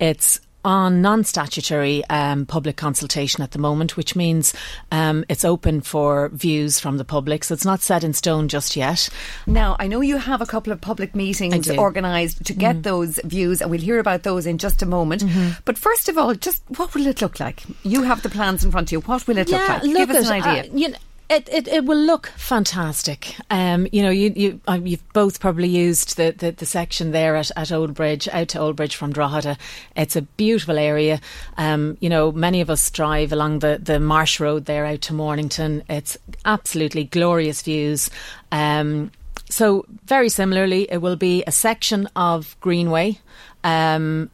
It's on non statutory um, public consultation at the moment, which means um, it's open for views from the public. So it's not set in stone just yet. Now, I know you have a couple of public meetings organised to get mm. those views, and we'll hear about those in just a moment. Mm-hmm. But first of all, just what will it look like? You have the plans in front of you. What will it yeah, look like? Look Give us an idea. Uh, you know, it, it, it will look fantastic. Um, you know, you, you, uh, you've both probably used the, the, the, section there at, at Old Bridge, out to Old Bridge from Drogheda. It's a beautiful area. Um, you know, many of us drive along the, the Marsh Road there out to Mornington. It's absolutely glorious views. Um, so, very similarly, it will be a section of Greenway. Um,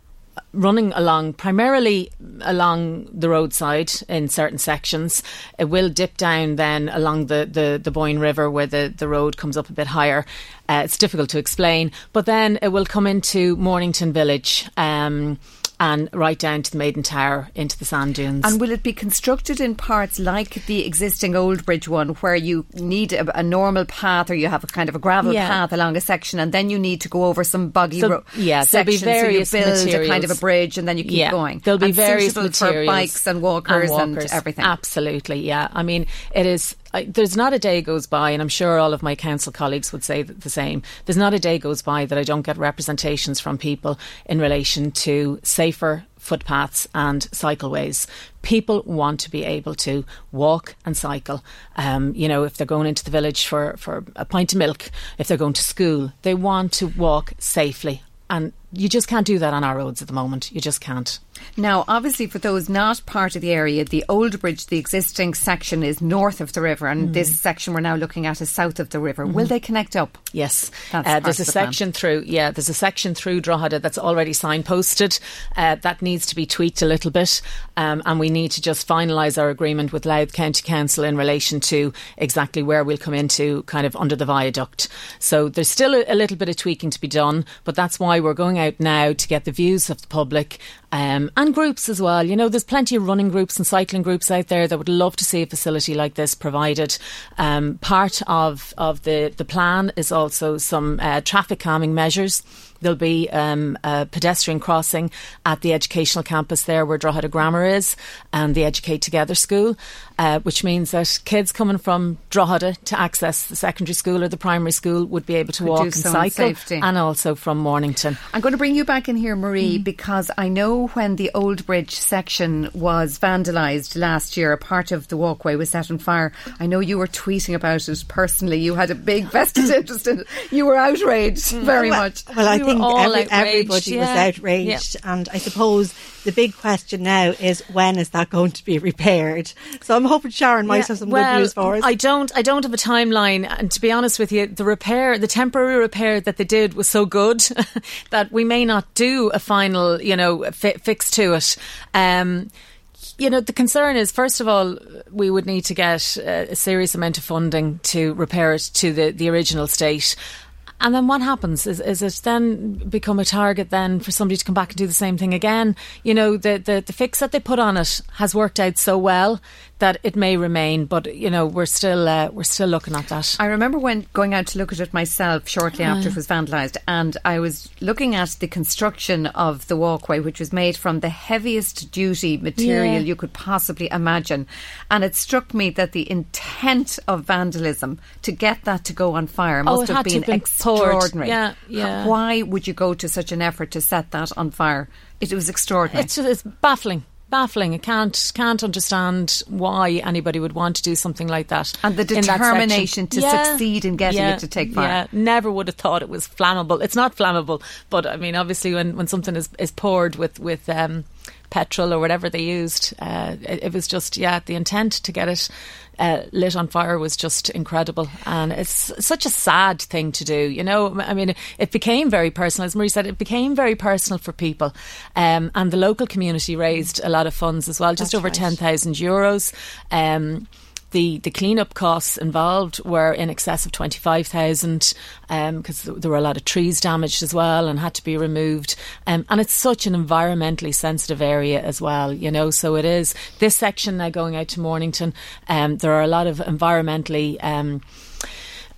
running along primarily along the roadside in certain sections. It will dip down then along the, the, the Boyne River where the, the road comes up a bit higher. Uh, it's difficult to explain, but then it will come into Mornington Village. Um, and right down to the Maiden Tower into the sand dunes. And will it be constructed in parts like the existing Old Bridge one, where you need a, a normal path or you have a kind of a gravel yeah. path along a section, and then you need to go over some boggy so, ro- yeah, sections, there'll be various so you build materials. a kind of a bridge, and then you keep yeah, going. There'll be and various materials for bikes and walkers, and walkers and everything. Absolutely, yeah. I mean, it is I, there's not a day goes by, and I'm sure all of my council colleagues would say the same. There's not a day goes by that I don't get representations from people in relation to safer footpaths and cycleways. People want to be able to walk and cycle. Um, you know, if they're going into the village for, for a pint of milk, if they're going to school, they want to walk safely. And you just can't do that on our roads at the moment. You just can't. Now, obviously, for those not part of the area, the old bridge, the existing section is north of the river, and mm. this section we're now looking at is south of the river. Mm. Will they connect up? Yes, uh, there's a the section plan. through. Yeah, there's a section through Drogheda that's already signposted. Uh, that needs to be tweaked a little bit, um, and we need to just finalise our agreement with Louth County Council in relation to exactly where we'll come into, kind of under the viaduct. So there's still a, a little bit of tweaking to be done, but that's why we're going out now to get the views of the public um, and groups as well. You know, there's plenty of running groups and cycling groups out there that would love to see a facility like this provided. Um, part of, of the, the plan is also some uh, traffic calming measures. There'll be um, a pedestrian crossing at the educational campus there where Drogheda Grammar is and the Educate Together school, uh, which means that kids coming from Drogheda to access the secondary school or the primary school would be able to Could walk and cycle and also from Mornington. I'm going to bring you back in here, Marie, mm. because I know when the Old Bridge section was vandalised last year, a part of the walkway was set on fire. I know you were tweeting about it personally. You had a big vested interest in it. You were outraged mm. very well, much. Well, I think every, everybody yeah. was outraged. Yeah. And I suppose the big question now is when is that going to be repaired? So I'm hoping Sharon might yeah, have some well, good news for us. I don't. I don't have a timeline, and to be honest with you, the repair, the temporary repair that they did was so good that we may not do a final, you know, fi- fix to it. Um, you know, the concern is, first of all, we would need to get a serious amount of funding to repair it to the, the original state. And then what happens? Is, is it then become a target then for somebody to come back and do the same thing again? You know, the, the, the fix that they put on it has worked out so well that it may remain, but you know we're still uh, we're still looking at that. I remember when going out to look at it myself shortly uh. after it was vandalised, and I was looking at the construction of the walkway, which was made from the heaviest duty material yeah. you could possibly imagine, and it struck me that the intent of vandalism to get that to go on fire oh, must oh, have been, been extraordinary. Yeah, yeah. Why would you go to such an effort to set that on fire? It was extraordinary. It's, it's baffling baffling. I can't can't understand why anybody would want to do something like that. And the determination to yeah, succeed in getting yeah, it to take fire. Yeah, never would have thought it was flammable. It's not flammable, but I mean, obviously, when, when something is, is poured with with um, petrol or whatever they used, uh, it, it was just yeah, the intent to get it uh, lit on fire was just incredible. And it's such a sad thing to do, you know. I mean, it became very personal. As Marie said, it became very personal for people. Um, and the local community raised a lot of funds as well, just That's over right. 10,000 euros. Um, the the cleanup costs involved were in excess of twenty five thousand because um, there were a lot of trees damaged as well and had to be removed. Um, and it's such an environmentally sensitive area as well, you know. So it is this section now going out to Mornington. Um, there are a lot of environmentally. Um,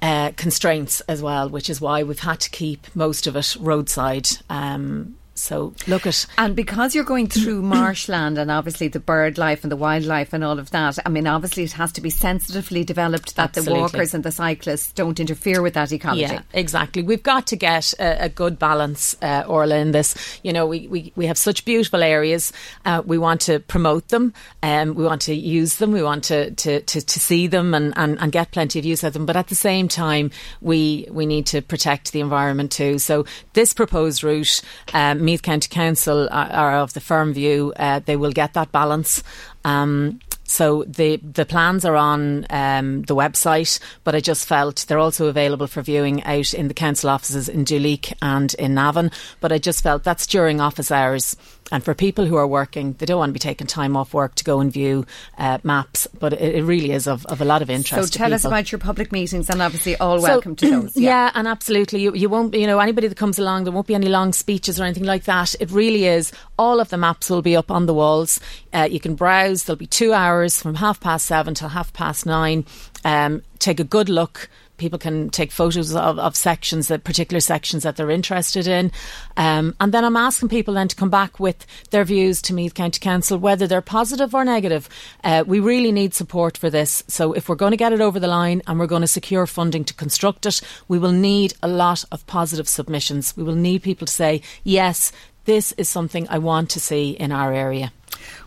uh, constraints as well, which is why we've had to keep most of it roadside. Um, So look at and because you're going through marshland and obviously the bird life and the wildlife and all of that. I mean, obviously it has to be sensitively developed that Absolutely. the walkers and the cyclists don't interfere with that ecology. Yeah, exactly. We've got to get a, a good balance, uh, Orla, in this. You know, we, we, we have such beautiful areas. Uh, we want to promote them. Um, we want to use them. We want to, to, to, to see them and, and, and get plenty of use of them. But at the same time, we we need to protect the environment too. So this proposed route, um, Meath County Council are, are of the firm view uh, they will get that balance. Um, so the the plans are on um, the website, but I just felt they're also available for viewing out in the council offices in Duleek and in Navan. But I just felt that's during office hours. And for people who are working, they don't want to be taking time off work to go and view uh, maps. But it, it, really is of, of a lot of interest. So tell us about your public meetings, and obviously all so, welcome to those. Yeah. yeah, and absolutely, you, you won't. You know, anybody that comes along, there won't be any long speeches or anything like that. It really is. All of the maps will be up on the walls. Uh, you can browse. There'll be two hours from half past seven till half past nine. Um, take a good look people can take photos of, of sections, that particular sections that they're interested in. Um, and then I'm asking people then to come back with their views to Meath County Council, whether they're positive or negative. Uh, we really need support for this. So if we're going to get it over the line and we're going to secure funding to construct it, we will need a lot of positive submissions. We will need people to say, yes, this is something I want to see in our area.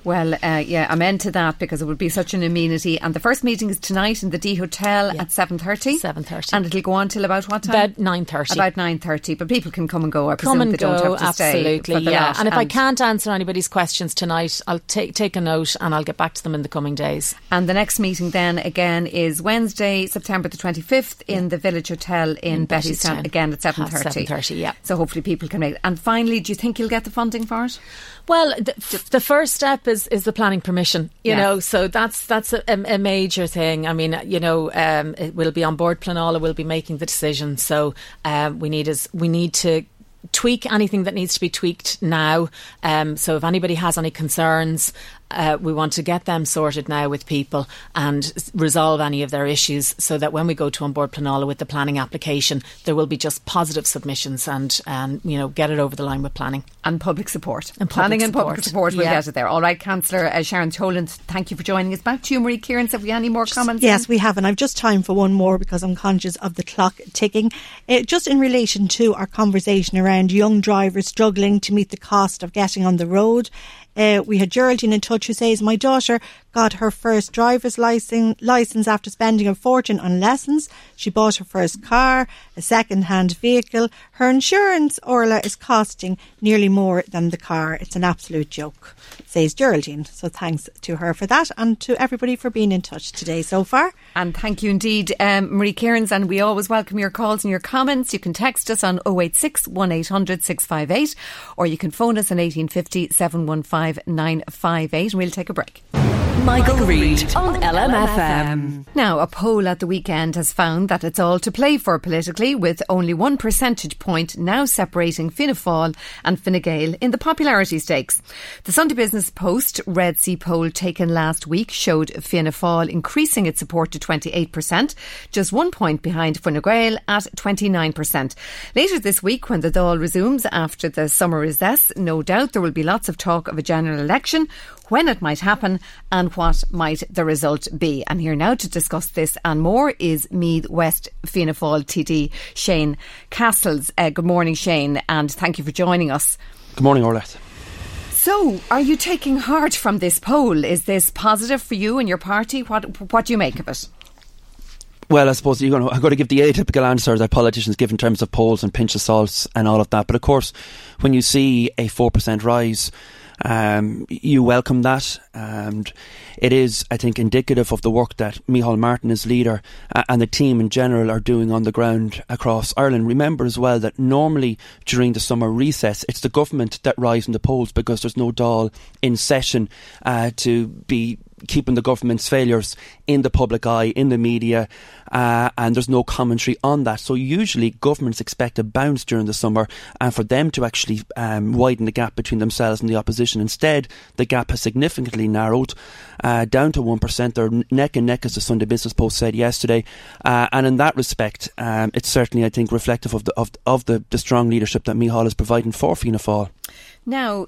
Well, uh, yeah, I'm into that because it would be such an amenity. And the first meeting is tonight in the D Hotel yeah. at seven thirty. Seven thirty, and it'll go on till about what time? About nine thirty. About nine thirty. But people can come and go. I come and they go. Don't have to absolutely, yeah. And, and if I can't answer anybody's questions tonight, I'll take take a note and I'll get back to them in the coming days. And the next meeting then again is Wednesday, September the twenty fifth, in the Village Hotel in, in Bettystown. Again at seven thirty. Seven thirty. Yeah. So hopefully people can make. It. And finally, do you think you'll get the funding for it? Well, the, the, first step is, is the planning permission, you yes. know, so that's that's a, a, major thing. I mean, you know, um, it will be An Bord Pleanála, will be making the decision. So um, we need is we need to tweak anything that needs to be tweaked now. Um, so if anybody has any concerns, uh, we want to get them sorted now with people and resolve any of their issues so that when we go to An Bord Pleanála with the planning application, there will be just positive submissions and, and you know, get it over the line with planning. And public support. And planning public and public support, we'll yeah. get it there. All right, Councillor uh, Sharon Tolan, thank you for joining us. Back to you, Marie Kieran. Have we any more just, comments? Yes, we have, and I've just time for one more because I'm conscious of the clock ticking. Uh, just in relation to our conversation around young drivers struggling to meet the cost of getting on the road. Uh, we had Geraldine in touch who says, My daughter got her first driver's license, license after spending a fortune on lessons. She bought her first car, a second hand vehicle. Her insurance, Orla, is costing nearly more than the car. It's an absolute joke, says Geraldine. So thanks to her for that and to everybody for being in touch today so far. And thank you indeed, um, Marie Cairns. And we always welcome your calls and your comments. You can text us on 086 1800 658 or you can phone us on 1850 715 958 and we'll take a break. Michael, Reade on LMFM. Now, a poll at the weekend has found that it's all to play for politically, with only one percentage point now separating Fianna Fáil and Fine Gael in the popularity stakes. The Sunday Business Post Red C poll taken last week showed Fianna Fáil increasing its support to 28%, just one point behind Fine Gael at 29%. Later this week, when the Dáil resumes after the summer recess, no doubt there will be lots of talk of a general election when it might happen and what might the result be. And here now to discuss this and more is Meath West Fianna Fáil TD Shane Cassells. Uh, good morning, Shane, and thank you for joining us. Good morning, Orlette. So, are you taking heart from this poll? Is this positive for you and your party? What What do you make of it? Well, I suppose you're going to, I've got to give the atypical answer that politicians give in terms of polls and pinch of salts and all of that. But of course, when you see a 4% rise, um, you welcome that, and it is, I think, indicative of the work that Micheál Martin, as leader, uh, and the team in general are doing on the ground across Ireland. Remember as well that normally during the summer recess, it's the government that rise in the polls because there's no Dáil in session uh, to be keeping the government's failures in the public eye, in the media, uh, and there's no commentary on that. So usually governments expect a bounce during the summer and for them to actually um, widen the gap between themselves and the opposition. Instead, the gap has significantly narrowed uh, down to 1%. They're neck and neck, as the Sunday Business Post said yesterday. Uh, and in that respect, um, it's certainly, I think, reflective of the, of, of the, the strong leadership that Micheál is providing for Fianna Fáil. Now,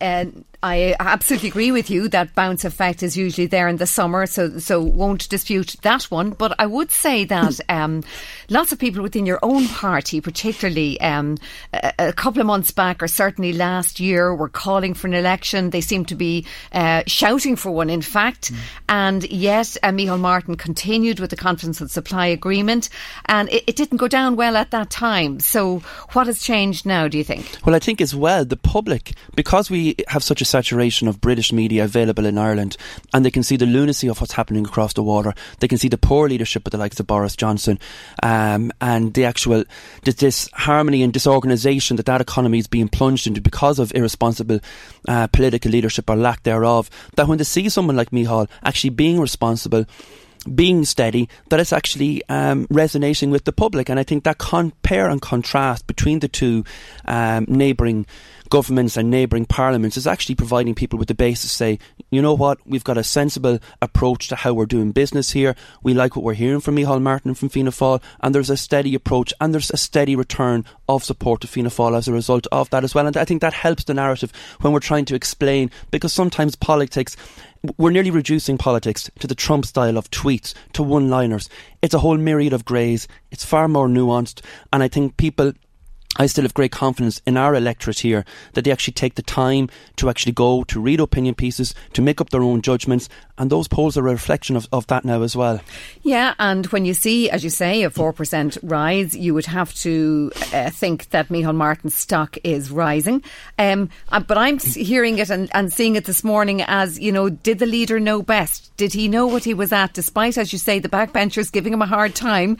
uh, I absolutely agree with you that bounce effect is usually there in the summer, so so won't dispute that one. But I would say that um, lots of people within your own party, particularly um, a, a, couple of months back, or certainly last year, were calling for an election. They seem to be uh, shouting for one, in fact. Mm. And yet, uh, Micheál Martin continued with the confidence and supply agreement, and it, it didn't go down well at that time. So, what has changed now? Do you think? Well, I think as well the public, because we have such a saturation of British media available in Ireland, and they can see the lunacy of what's happening across the water. They can see the poor leadership of the likes of Boris Johnson, um, and the actual this harmony and disorganisation that that economy is being plunged into because of irresponsible uh, political leadership or lack thereof. That when they see someone like Micheál actually being responsible being steady, that it's actually um, resonating with the public. And I think that compare and contrast between the two um, neighbouring governments and neighbouring parliaments is actually providing people with the basis to say, you know what, we've got a sensible approach to how we're doing business here. We like what we're hearing from Micheál Martin and from Fianna Fáil, and there's a steady approach and there's a steady return of support to Fianna Fáil as a result of that as well. And I think that helps the narrative when we're trying to explain, because sometimes politics we're nearly reducing politics to the Trump style of tweets, to one liners. It's a whole myriad of greys. It's far more nuanced. And I think people I still have great confidence in our electorate here that they actually take the time to actually go to read opinion pieces, to make up their own judgments, and those polls are a reflection of, of that now as well. Yeah, and when you see, as you say, a 4% rise, you would have to uh, think that Micheál Martin's stock is rising. Um, uh, but I'm hearing it and, and seeing it this morning as, you know, did the leader know best? Did he know what he was at, despite, as you say, the backbenchers giving him a hard time?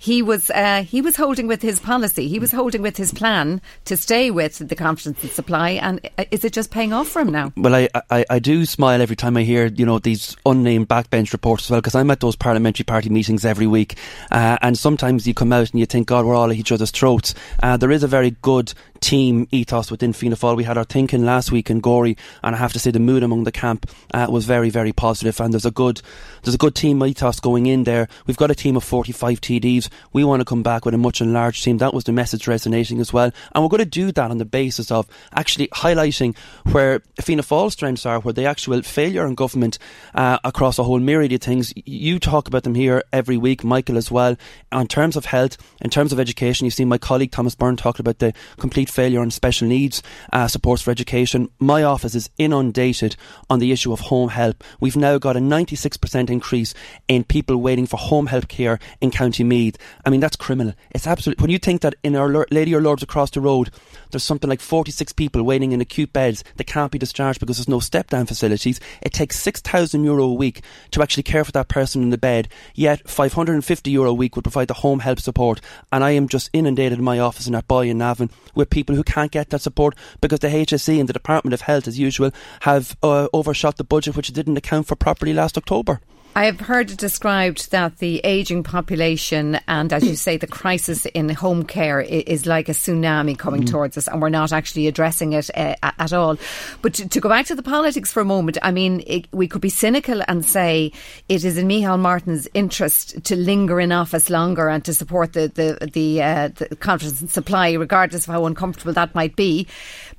He was uh, he was holding with his policy. He was holding with his plan to stay with the confidence and supply. And uh, is it just paying off for him now? Well, I, I, I do smile every time I hear you know these unnamed backbench reports as well because I'm at those parliamentary party meetings every week, uh, and sometimes you come out and you think, God, we're all at each other's throats. Uh, there is a very good team ethos within Fianna Fáil. We had our thinking last week in Gorey, and I have to say the mood among the camp uh, was very, very positive. And there's a good, there's a good team ethos going in there. We've got a team of 45 TDs. We want to come back with a much enlarged team. That was the message resonating as well, and we're going to do that on the basis of actually highlighting where Fianna Fáil's strengths are, where the actual failure in government uh, across a whole myriad of things. You talk about them here every week, Michael as well. In terms of health, in terms of education, you've seen my colleague Thomas Byrne talk about the complete failure on special needs uh, supports for education. My office is inundated on the issue of home help. We've now got a 96% increase in people waiting for home help care in County Meath. I mean, that's criminal. It's absolutely. When you think that in our Lady of Lourdes across the road, there's something like 46 people waiting in acute beds that can't be discharged because there's no step down facilities. It takes 6,000 euro a week to actually care for that person in the bed, yet 550 euro a week would provide the home help support. And I am just inundated in my office in Athboy and Navan with people who can't get that support because the HSE and the Department of Health, as usual, have uh, overshot the budget, which didn't account for properly last October. I have heard it described that the ageing population and, as you say, the crisis in home care is like a tsunami coming mm. towards us, and we're not actually addressing it uh, at all. But to, to, go back to the politics for a moment, I mean, it, we could be cynical and say it is in Micheál Martin's interest to linger in office longer and to support the the the, uh, the confidence and supply, regardless of how uncomfortable that might be,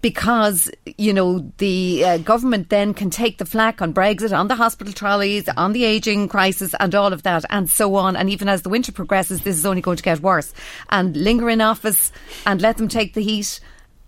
because you know the uh, government then can take the flak on Brexit, on the hospital trolleys, on the ageing crisis and all of that and so on. And even as the winter progresses, this is only going to get worse. And linger in office and let them take the heat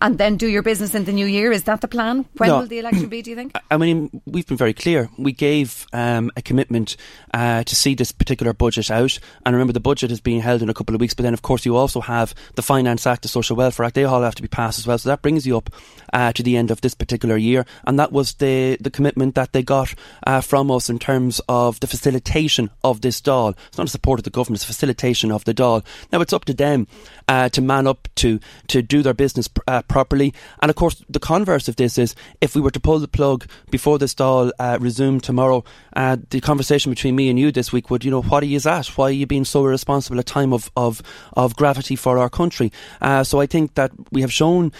and then do your business in the new year. Is that the plan? When no, will the election be, do you think? I mean, we've been very clear. We gave um, a commitment uh, to see this particular budget out. And remember, the budget is being held in a couple of weeks. But then, of course, you also have the Finance Act, the Social Welfare Act. They all have to be passed as well. So that brings you up uh, to the end of this particular year. And that was the, the commitment that they got uh, from us in terms of the facilitation of this Dáil. It's not a support of the government, it's facilitation of the Dáil. Now, it's up to them uh, to man up to, to do their business uh, properly. And of course, the converse of this is if we were to pull the plug before this all uh, resumed tomorrow, uh, the conversation between me and you this week would, you know, what are you at? Why are you being so irresponsible at time of, of, of gravity for our country? Uh, so I think that we have shown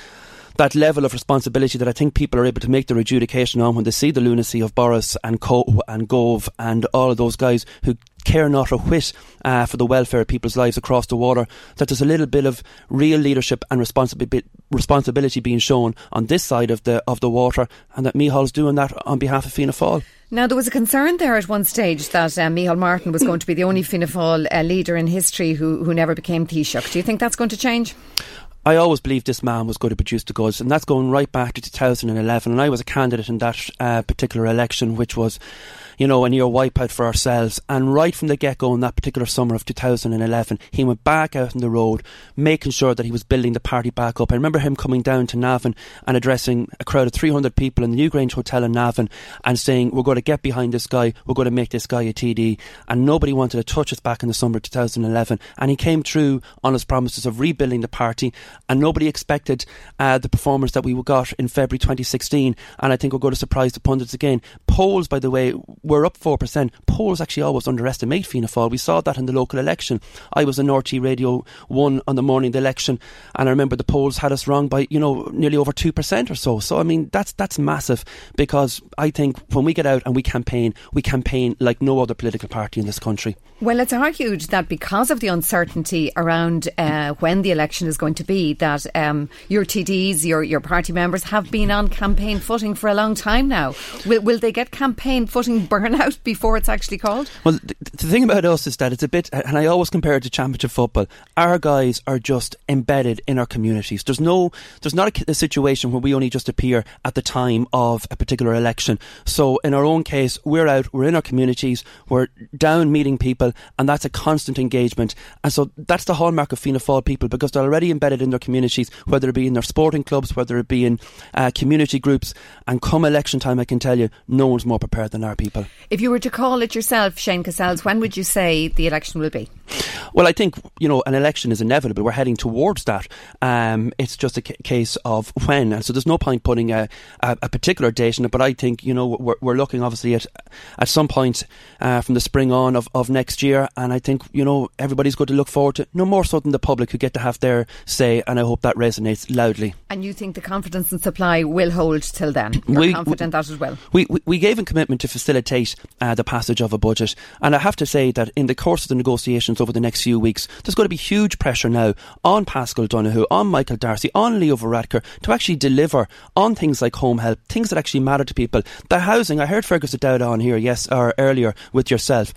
that level of responsibility that I think people are able to make their adjudication on when they see the lunacy of Boris and Co and Gove and all of those guys who care not a whit uh, for the welfare of people's lives across the water, that there's a little bit of real leadership and responsibi- responsibility being shown on this side of the of the water, and that Micheál's doing that on behalf of Fianna Fáil. Now, there was a concern there at one stage that uh, Micheál Martin was going to be the only Fianna Fáil uh, leader in history who, who never became Taoiseach. Do you think that's going to change? I always believed this man was going to produce the goods, and that's going right back to 2011. And I was a candidate in that uh, particular election, which was you know, a near wipeout for ourselves. And right from the get go in that particular summer of 2011, he went back out on the road, making sure that he was building the party back up. I remember him coming down to Navan and addressing a crowd of 300 people in the Newgrange Hotel in Navan and saying, We're going to get behind this guy, we're going to make this guy a TD. And nobody wanted to touch us back in the summer of 2011. And he came through on his promises of rebuilding the party, and nobody expected uh, the performance that we got in February 2016. And I think we're going to surprise the pundits again. Polls, by the way, were up 4%. Polls actually always underestimate Fianna Fáil. We saw that in the local election. I was on RTÉ Radio 1 on the morning of the election, and I remember the polls had us wrong by, you know, nearly over 2% or so. So, I mean, that's, that's massive because I think when we get out and we campaign, we campaign like no other political party in this country. Well, it's argued that because of the uncertainty around uh, when the election is going to be, that um, your TDs, your, your party members have been on campaign footing for a long time now. Will, will they get campaign footing burnout before it's actually called? Well, the, the thing about us is that it's a bit, and I always compare it to championship football. Our guys are just embedded in our communities. There's no, there's not a, a situation where we only just appear at the time of a particular election. So in our own case, we're out, we're in our communities, we're down meeting people, and that's a constant engagement. And so that's the hallmark of Fianna Fáil people because they're already embedded in their communities, whether it be in their sporting clubs, whether it be in uh, community groups. And come election time, I can tell you, no one's more prepared than our people. If you were to call it yourself, Shane Cassells, when would you say the election will be? Well, I think, you know, an election is inevitable. We're heading towards that. Um, it's just a c- case of when. And so there's no point putting a, a, a, particular date in it. But I think, you know, we're, we're looking obviously at at some point uh, from the spring on of, of next year. And I think, you know, everybody's going to look forward to no more so than the public who get to have their say. And I hope that resonates loudly. And you think the confidence and supply will hold till then? You're we, confident we, that as well? We, we, we gave a commitment to facilitate uh, the passage of a budget. And I have to say that in the course of the negotiations over the next few weeks, there's going to be huge pressure now on Paschal Donohoe, on Michael D'Arcy, on Leo Varadkar to actually deliver on things like home help, things that actually matter to people. The housing, I heard Fergus O'Dowd on here, yes, or earlier with yourself.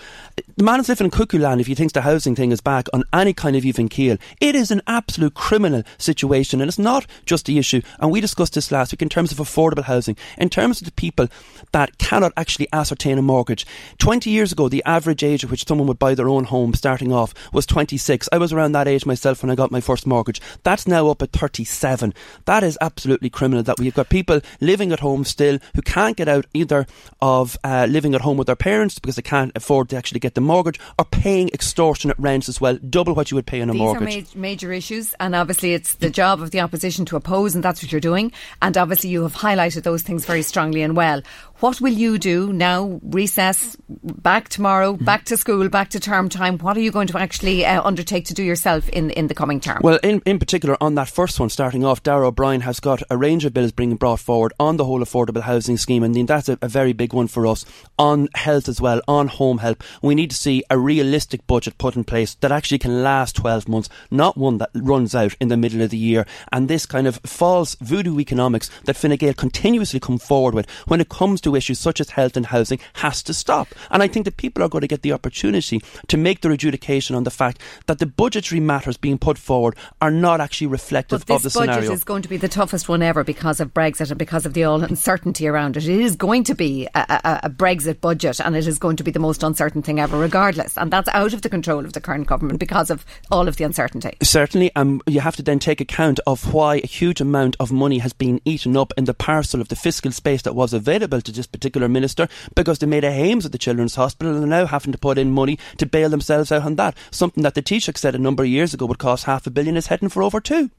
The man is living in cuckoo land if he thinks the housing thing is back on any kind of even keel. It is an absolute criminal situation, and it's not just the issue. And we discussed this last week in terms of affordable housing, in terms of the people that cannot actually ascertain a mortgage. 20 years ago, the average age at which someone would buy their own home starting off was 26. I was around that age myself when I got my first mortgage. That's now up at 37. That is absolutely criminal that we've got people living at home still who can't get out either of uh, living at home with their parents because they can't afford to actually get the mortgage or paying extortionate rents as well, double what you would pay on a These mortgage. These are ma- major issues, and obviously it's the job of the opposition to oppose, and that's what you're doing. And obviously you have highlighted those things very strongly and well. What will you do now? Recess, back tomorrow, mm-hmm. back to school, back to term time. What are you going to actually uh, undertake to do yourself in, in the coming term? Well, in, in particular, on that first one, starting off, Darragh O'Brien has got a range of bills being brought forward on the whole affordable housing scheme, and that's a, a very big one for us. On health as well, on home help, we need to see a realistic budget put in place that actually can last 12 months, not one that runs out in the middle of the year. And this kind of false voodoo economics that Fine Gael continuously come forward with when it comes to issues such as health and housing has to stop. And I think that people are going to get the opportunity to make their adjudication on the fact that the budgetary matters being put forward are not actually reflective of the scenario. This budget is going to be the toughest one ever because of Brexit and because of the all uncertainty around it. It is going to be a, a, a Brexit budget and it is going to be the most uncertain thing ever, regardless. And that's out of the control of the current government because of all of the uncertainty. Certainly, um, you have to then take account of why a huge amount of money has been eaten up in the parcel of the fiscal space that was available to this particular minister because they made a hames of the Children's Hospital and they're now having to put in money to bail themselves out on that. Something that the Taoiseach said a number of years ago would cost half a billion is heading for over two.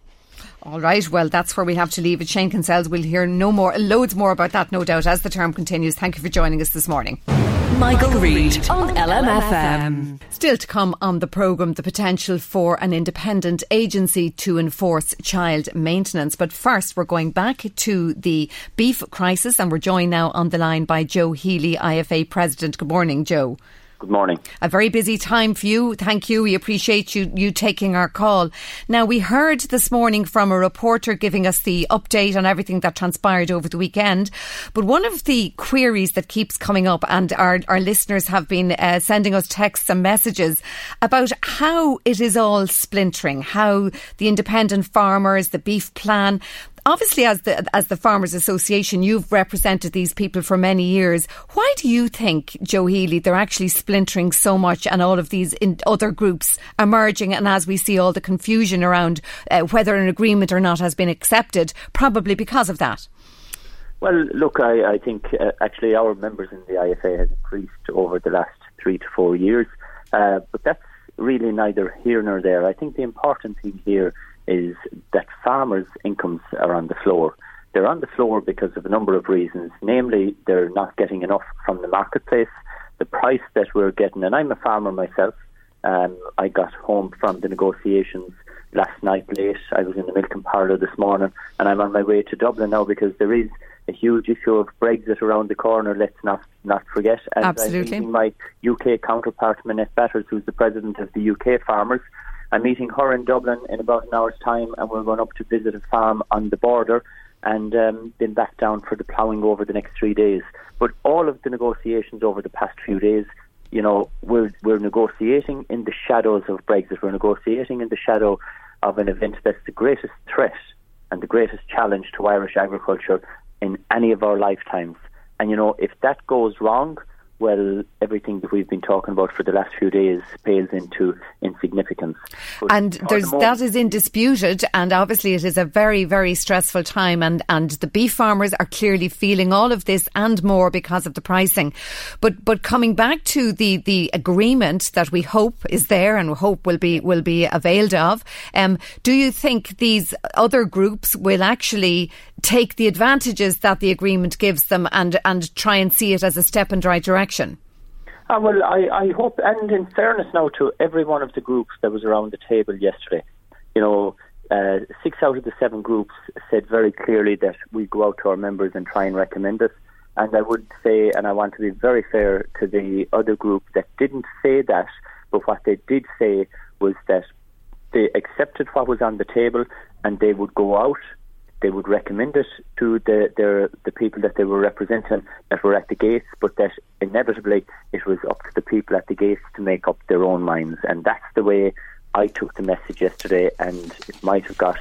All right, well, that's where we have to leave it. Shane Cassells will hear no more, loads more about that, no doubt, as the term continues. Thank you for joining us this morning. Michael, Reade on LMFM. Still to come on the programme, the potential for an independent agency to enforce child maintenance. But first, we're going back to the beef crisis, and we're joined now on the line by Joe Healy, IFA President. Good morning, Joe. Good morning. A very busy time for you. Thank you. We appreciate you, you taking our call. Now, we heard this morning from a reporter giving us the update on everything that transpired over the weekend. But one of the queries that keeps coming up, and our, our listeners have been uh, sending us texts and messages about how it is all splintering, how the independent farmers, the beef plan, obviously, as the as the Farmers Association, you've represented these people for many years. Why do you think, Joe Healy, they're actually splintering so much, and all of these other groups emerging? And as we see all the confusion around uh, whether an agreement or not has been accepted, probably because of that. Well, look, I, I think uh, actually our members in the IFA has increased over the last three to four years, uh, but that's really neither here nor there. I think the important thing here is that farmers' incomes are on the floor. They're on the floor because of a number of reasons. Namely, they're not getting enough from the marketplace. The price that we're getting, and I'm a farmer myself. Um, I got home from the negotiations last night late. I was in the milking parlour this morning, and I'm on my way to Dublin now because there is a huge issue of Brexit around the corner. Let's not not forget. And Absolutely. My UK counterpart, Minette Batters, who's the president of the UK farmers, I'm meeting her in Dublin in about an hour's time, and we're going up to visit a farm on the border and um, then back down for the ploughing over the next three days. But all of the negotiations over the past few days, you know, we're, we're negotiating in the shadows of Brexit. We're negotiating in the shadow of an event that's the greatest threat and the greatest challenge to Irish agriculture in any of our lifetimes. And, you know, if that goes wrong, well, everything that we've been talking about for the last few days pales into insignificance. But and there's, the that is indisputed, and obviously it is a very, very stressful time, and, and the beef farmers are clearly feeling all of this and more because of the pricing. But but coming back to the, the agreement that we hope is there and hope will be will be availed of, um, do you think these other groups will actually take the advantages that the agreement gives them and, and try and see it as a step in the right direction? Uh, well, I, I hope, and in fairness now to every one of the groups that was around the table yesterday, you know, uh, six out of the seven groups said very clearly that we go out to our members and try and recommend it. And I would say, and I want to be very fair to the other group that didn't say that, but what they did say was that they accepted what was on the table and they would go out they would recommend it to the their, the people that they were representing that were at the gates, but that inevitably it was up to the people at the gates to make up their own minds, and that's the way I took the message yesterday, and it might have got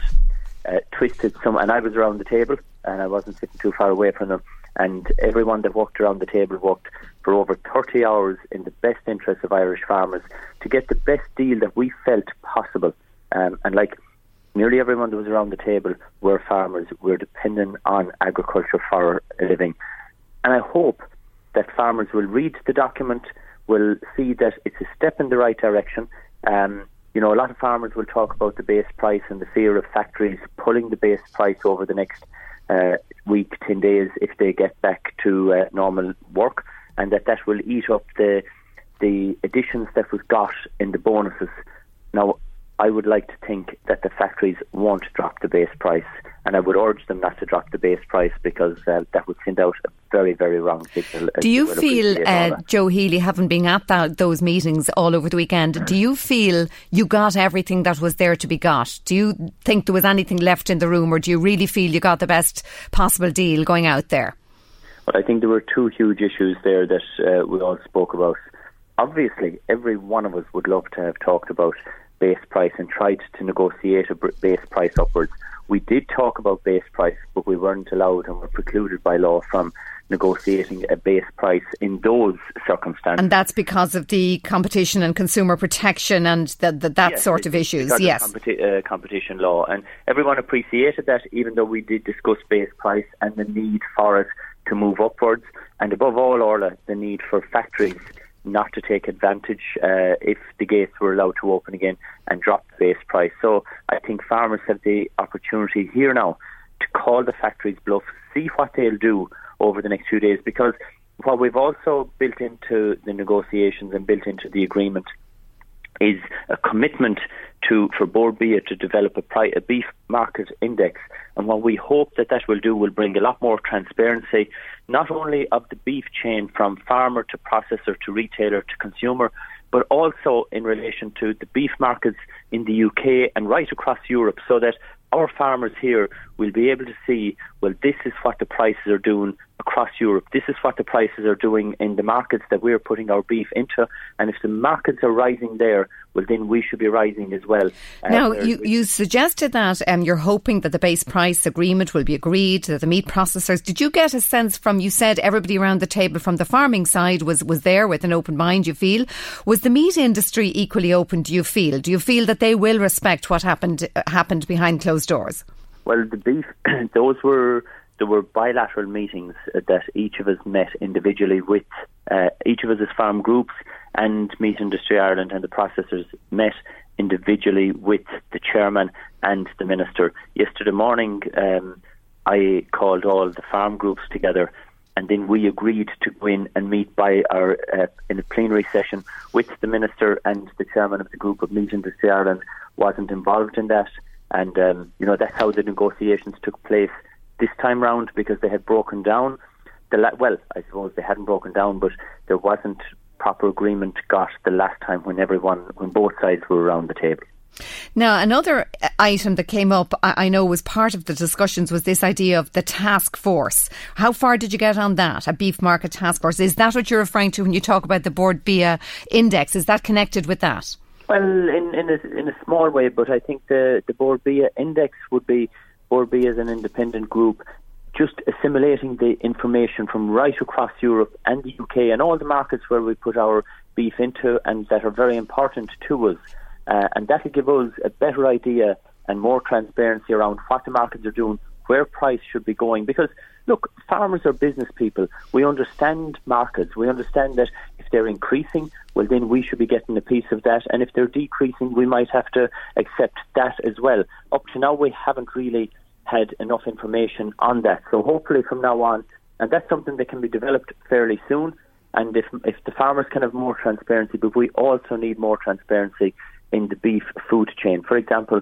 uh, twisted some. And I was around the table, and I wasn't sitting too far away from them, and everyone that walked around the table walked for over 30 hours in the best interest of Irish farmers to get the best deal that we felt possible. Um, and like nearly everyone that was around the table were farmers. We're dependent on agriculture for a living. And I hope that farmers will read the document, will see that it's a step in the right direction. Um, you know, a lot of farmers will talk about the base price and the fear of factories pulling the base price over the next uh, week, 10 days, if they get back to uh, normal work, and that that will eat up the the additions that was got in the bonuses. Now, I would like to think that the factories won't drop the base price, and I would urge them not to drop the base price because uh, that would send out a very, very wrong signal. Do you feel, uh, Joe Healy, having been at that, those meetings all over the weekend, do you feel you got everything that was there to be got? Do you think there was anything left in the room, or do you really feel you got the best possible deal going out there? Well, I think there were two huge issues there that uh, we all spoke about. Obviously, every one of us would love to have talked about base price and tried to negotiate a base price upwards. We did talk about base price, but we weren't allowed and were precluded by law from negotiating a base price in those circumstances. And that's because of the competition and consumer protection and the, the, that yes, sort of issues. Yes, of competi- uh, competition law, and everyone appreciated that, even though we did discuss base price and the need for it to move upwards, and above all, Orla, the need for factories not to take advantage uh, if the gates were allowed to open again and drop the base price. So I think farmers have the opportunity here now to call the factories bluff, see what they'll do over the next few days because what we've also built into the negotiations and built into the agreement is a commitment to Bord Bia to develop a, pri- a beef market index. And what we hope that that will do will bring a lot more transparency, not only of the beef chain from farmer to processor to retailer to consumer, but also in relation to the beef markets in the UK and right across Europe, so that our farmers here will be able to see, well, this is what the prices are doing across Europe. This is what the prices are doing in the markets that we're putting our beef into. And if the markets are rising there, well, then we should be rising as well. Uh, now, you, you suggested that um, you're hoping that the base price agreement will be agreed, that the meat processors. Did you get a sense from, you said everybody around the table from the farming side was, was there with an open mind, you feel? Was the meat industry equally open, do you feel? Do you feel that they will respect what happened, uh, happened behind closed doors? Well, the beef, those were there were bilateral meetings that each of us met individually with uh, each of us as farm groups and Meat Industry Ireland and the processors met individually with the chairman and the minister. Yesterday morning, um, I called all the farm groups together, and then we agreed to go in and meet by our uh, in a plenary session with the minister and the chairman of the group of Meat Industry Ireland wasn't involved in that, and um, you know that's how the negotiations took place this time round because they had broken down. The la- well, I suppose they hadn't broken down, but there wasn't proper agreement got the last time when everyone, when both sides were around the table. Now, another item that came up, I know was part of the discussions, was this idea of the task force. How far did you get on that? A beef market task force. Is that what you're referring to when you talk about the Bord Bia index? Is that connected with that? Well, in, in, a, in a small way, but I think the, the Bord Bia index would be Bord Bia as an independent group just assimilating the information from right across Europe and the UK and all the markets where we put our beef into and that are very important to us. Uh, and that will give us a better idea and more transparency around what the markets are doing, where price should be going. Because, look, farmers are business people. We understand markets. We understand that if they're increasing, well, then we should be getting a piece of that. And if they're decreasing, we might have to accept that as well. Up to now, we haven't really had enough information on that. So hopefully from now on, and that's something that can be developed fairly soon. And if if the farmers can have more transparency, but we also need more transparency in the beef food chain. For example,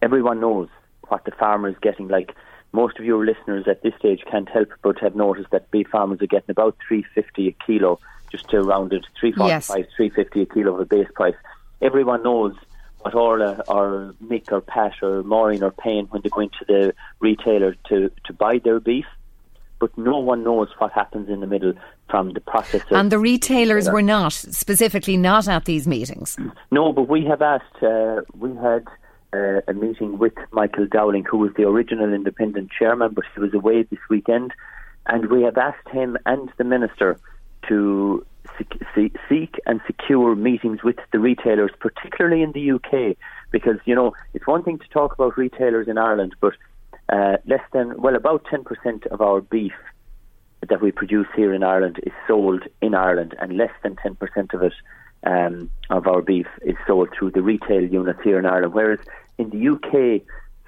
everyone knows what the farmer is getting. Like most of your listeners at this stage can't help but have noticed that beef farmers are getting about three fifty a kilo, just to round it, three forty five, yes. three fifty a kilo of a base price. Everyone knows what Orla or Mick or Pat or Maureen are paying when they go into the retailer to, to buy their beef. But no one knows what happens in the middle from the processor. And the retailers were not, specifically not at these meetings. No, but we have asked, uh, we had uh, a meeting with Michael Dowling, who was the original independent chairman, but he was away this weekend. And we have asked him and the minister to seek and secure meetings with the retailers, particularly in the UK, because you know it's one thing to talk about retailers in Ireland, but uh, less than well about ten percent of our beef that we produce here in Ireland is sold in Ireland, and less than ten percent of it um, of our beef is sold through the retail units here in Ireland. Whereas in the UK,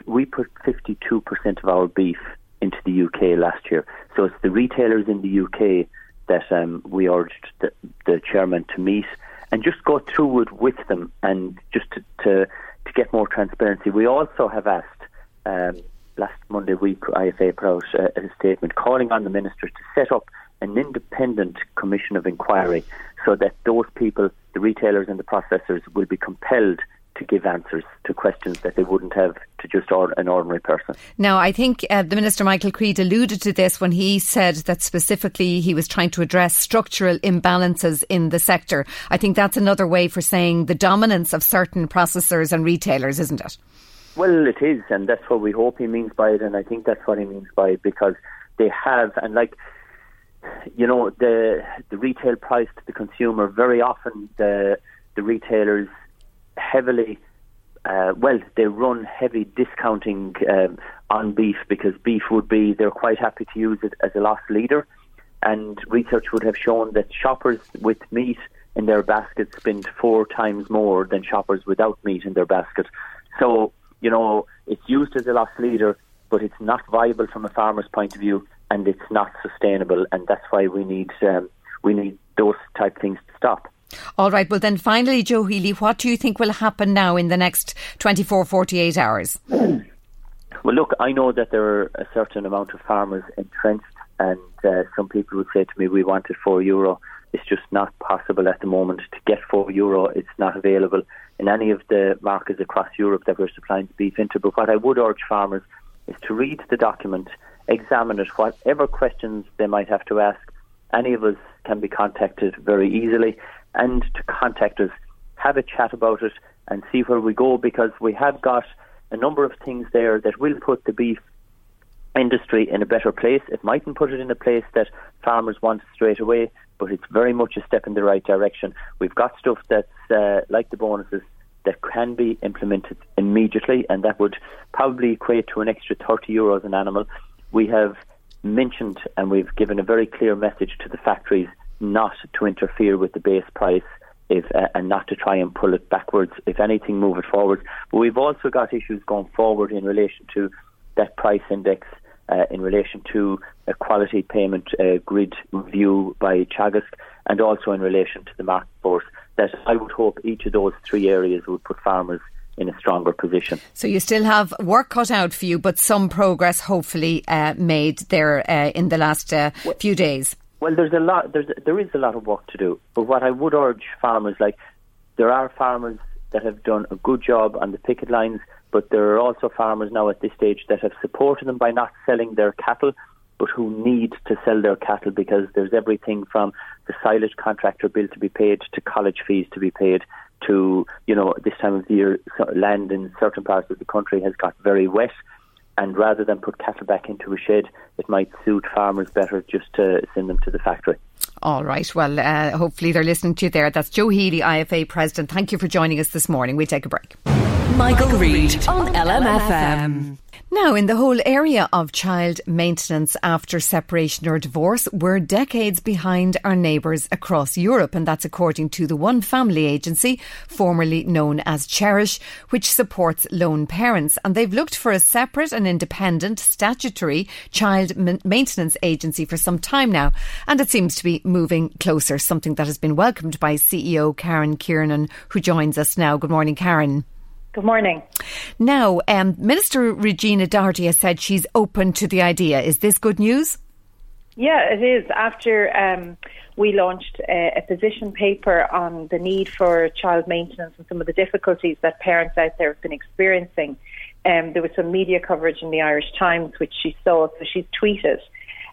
we put fifty two percent of our beef into the UK last year. So it's the retailers in the UK that um, we urged the, the, chairman to meet and just go through it with them and just to, to, to get more transparency. We also have asked um, last Monday week, IFA put out a, a statement calling on the minister to set up an independent commission of inquiry so that those people, the retailers and the processors, will be compelled to give answers to questions that they wouldn't have to just or, an ordinary person. Now, I think uh, the Minister Michael Creed alluded to this when he said that specifically he was trying to address structural imbalances in the sector. I think that's another way for saying the dominance of certain processors and retailers, isn't it? Well, it is, and that's what we hope he means by it, and I think that's what he means by it because they have, and like, you know, the the retail price to the consumer, very often the the retailers heavily, uh, well, they run heavy discounting um, on beef because beef would be, they're quite happy to use it as a loss leader. and research would have shown that shoppers with meat in their basket spend four times more than shoppers without meat in their basket. So, you know, it's used as a loss leader, but it's not viable from a farmer's point of view, and it's not sustainable, and that's why we need um, we need those type things to stop. All right. Well, then finally, Joe Healy, what do you think will happen now in the next 24, 48 hours? Well, look, I know that there are a certain amount of farmers entrenched, and uh, some people would say to me, we wanted four euro. It's just not possible at the moment to get four euro. It's not available in any of the markets across Europe that we're supplying beef into. But what I would urge farmers is to read the document, examine it, whatever questions they might have to ask. Any of us can be contacted very easily, and to contact us, have a chat about it, and see where we go because we have got a number of things there that will put the beef industry in a better place. It mightn't put it in a place that farmers want straight away, but it's very much a step in the right direction. We've got stuff that's uh, like the bonuses that can be implemented immediately, and that would probably equate to an extra 30 euros an animal. We have mentioned and we've given a very clear message to the factories not to interfere with the base price if, uh, and not to try and pull it backwards. If anything, move it forward. But we've also got issues going forward in relation to that price index, uh, in relation to a quality payment uh, grid review by Teagasc, and also in relation to the market force. That I would hope each of those three areas would put farmers in a stronger position. So you still have work cut out for you, but some progress hopefully uh, made there uh, in the last uh, few days. Well, there's a lot. There's there is a lot of work to do. But what I would urge farmers, like there are farmers that have done a good job on the picket lines, but there are also farmers now at this stage that have supported them by not selling their cattle, but who need to sell their cattle because there's everything from the silage contractor bill to be paid to college fees to be paid to you know this time of year land in certain parts of the country has got very wet and rather than put cattle back into a shed, it might suit farmers better just to send them to the factory. All right. Well, uh, hopefully they're listening to you there. That's Joe Healy, IFA President. Thank you for joining us this morning. We take a break. Michael, Michael Reade on LMFM. Now, in the whole area of child maintenance after separation or divorce, we're decades behind our neighbours across Europe, and that's according to the One Family Agency, formerly known as Cherish, which supports lone parents. And they've looked for a separate and independent statutory child maintenance agency for some time now, and it seems to be moving closer, something that has been welcomed by CEO Karen Kiernan, who joins us now. Good morning, Karen. Good morning. Now, um, Minister Regina Doherty has said she's open to the idea. Is this good news? Yeah, it is. After um, we launched a, a, position paper on the need for child maintenance and some of the difficulties that parents out there have been experiencing, um, there was some media coverage in the Irish Times, which she saw, so she's tweeted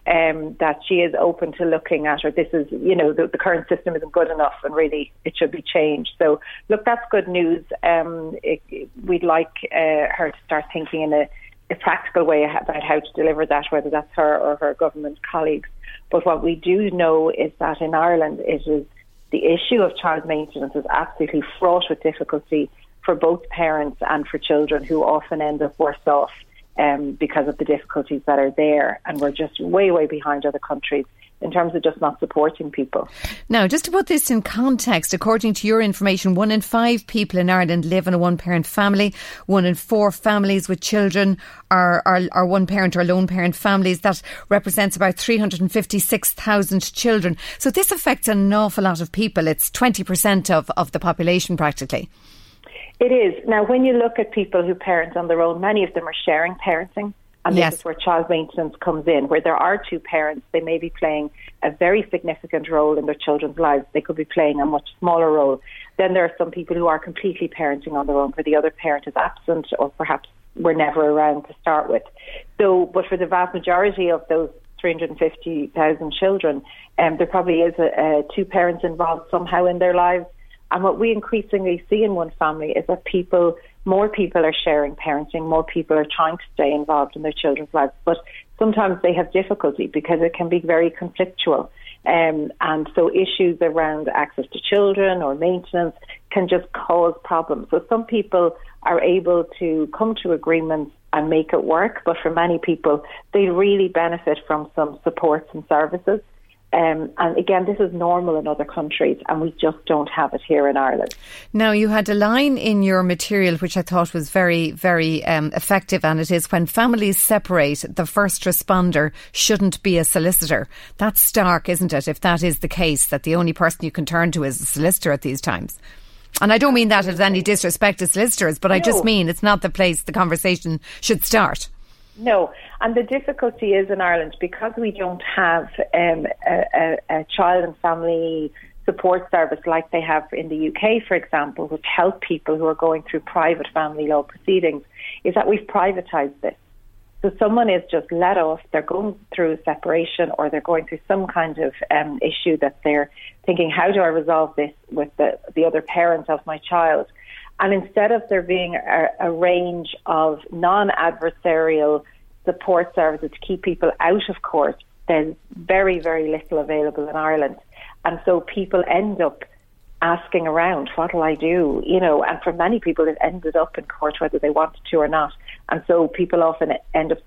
um, that she is open to looking at, or this is, you know, the, the, current system isn't good enough and really it should be changed. So, look, that's good news. Um, it, we'd like uh, her to start thinking in a, a practical way about how to deliver that, whether that's her or her government colleagues. But what we do know is that in Ireland, it is the issue of child maintenance is absolutely fraught with difficulty for both parents and for children who often end up worse off um, because of the difficulties that are there. And we're just way, way behind other countries in terms of just not supporting people. Now, just to put this in context, according to your information, one in five people in Ireland live in a one parent family. One in four families with children are, are, are one parent or lone parent families. That represents about 356,000 children. So this affects an awful lot of people. It's 20% of, of the population practically. It is. Now, when you look at people who parent on their own, many of them are sharing parenting. And yes. this is where child maintenance comes in, where there are two parents. They may be playing a very significant role in their children's lives. They could be playing a much smaller role. Then there are some people who are completely parenting on their own, where the other parent is absent or perhaps were never around to start with. So, but for the vast majority of those 350,000 children, um, there probably is a, a two parents involved somehow in their lives and what we increasingly see in one family is that people, more people are sharing parenting, more people are trying to stay involved in their children's lives, but sometimes they have difficulty because it can be very conflictual. Um, and so issues around access to children or maintenance can just cause problems. So some people are able to come to agreements and make it work, but for many people, they really benefit from some supports and services. Um, and again, this is normal in other countries, and we just don't have it here in Ireland. Now, you had a line in your material which I thought was very, very um, effective, and it is when families separate, the first responder shouldn't be a solicitor. That's stark, isn't it? If that is the case, that the only person you can turn to is a solicitor at these times. And I don't mean that as any disrespect to solicitors, but no. I just mean it's not the place the conversation should start. No, and the difficulty is in Ireland because we don't have um, a, a, child and family support service like they have in the UK, for example, which help people who are going through private family law proceedings, is that we've privatised this. So someone is just let off, they're going through separation or they're going through some kind of um, issue that they're thinking, how do I resolve this with the, the other parent of my child? And instead of there being a, a range of non adversarial support services to keep people out of court, there's very, very little available in Ireland. And so people end up asking around, what'll I do? You know, and for many people, it ended up in court whether they wanted to or not. And so people often end up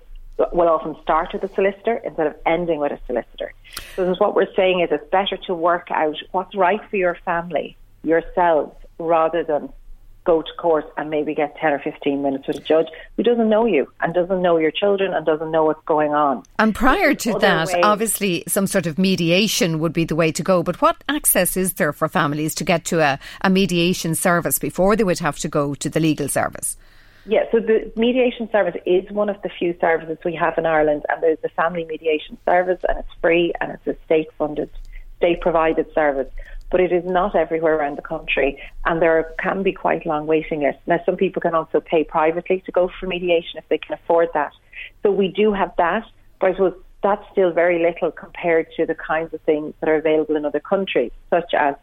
will often start with a solicitor instead of ending with a solicitor. So what we're saying is it's better to work out what's right for your family yourselves rather than go to court and maybe get 10 or 15 minutes with a judge who doesn't know you and doesn't know your children and doesn't know what's going on. And prior to that, ways. obviously, some sort of mediation would be the way to go. But what access is there for families to get to a, a mediation service before they would have to go to the legal service? Yeah, so the mediation service is one of the few services we have in Ireland, and there's the family mediation service, and it's free and it's a state funded, state provided service but it is not everywhere around the country, and there can be quite long waiting lists. Now, some people can also pay privately to go for mediation if they can afford that. So we do have that, but I suppose that's still very little compared to the kinds of things that are available in other countries, such as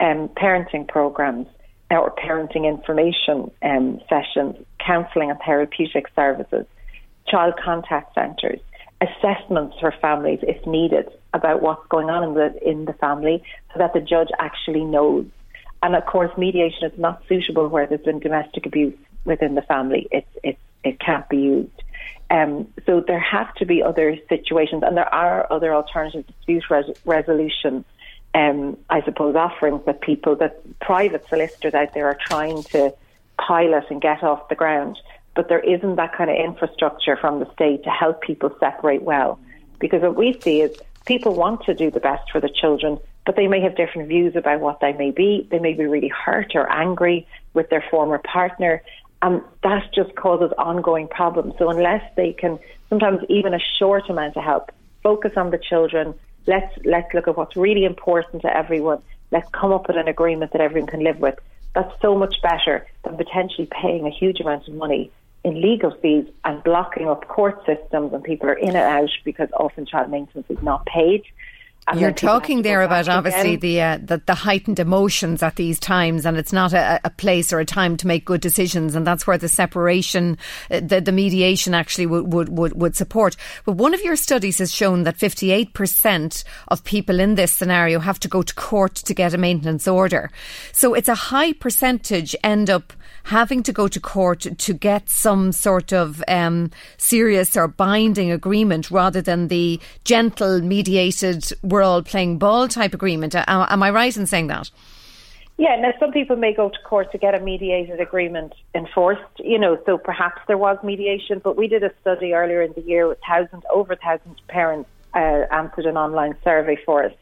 um, parenting programs or parenting information um, sessions, counselling and therapeutic services, child contact centres, assessments for families if needed about what's going on in the in the family so that the judge actually knows. And of course, mediation is not suitable where there's been domestic abuse within the family. It it it can't be used. Um, so there have to be other situations, and there are other alternative dispute res- resolution, um, I suppose, offerings that people, that private solicitors out there are trying to pilot and get off the ground. But there isn't that kind of infrastructure from the state to help people separate well. Because what we see is people want to do the best for the children, but they may have different views about what they may be. They may be really hurt or angry with their former partner. And that just causes ongoing problems. So unless they can, sometimes even a short amount of help, focus on the children, let's let's look at what's really important to everyone. Let's come up with an agreement that everyone can live with. That's so much better than potentially paying a huge amount of money in legal fees and blocking up court systems and people are in and out because often child maintenance is not paid. And You're talking there about obviously the, uh, the, the heightened emotions at these times, and it's not a, a, place or a time to make good decisions, and that's where the separation, uh, the, the mediation actually would, would, would, would support. But one of your studies has shown that 58% of people in this scenario have to go to court to get a maintenance order. So it's a high percentage end up having to go to court to get some sort of um, serious or binding agreement rather than the gentle mediated we're all playing ball type agreement. Am, am I right in saying that? Yeah, now some people may go to court to get a mediated agreement enforced, you know, so perhaps there was mediation, but we did a study earlier in the year with thousand, over thousand parents uh, answered an online survey for us.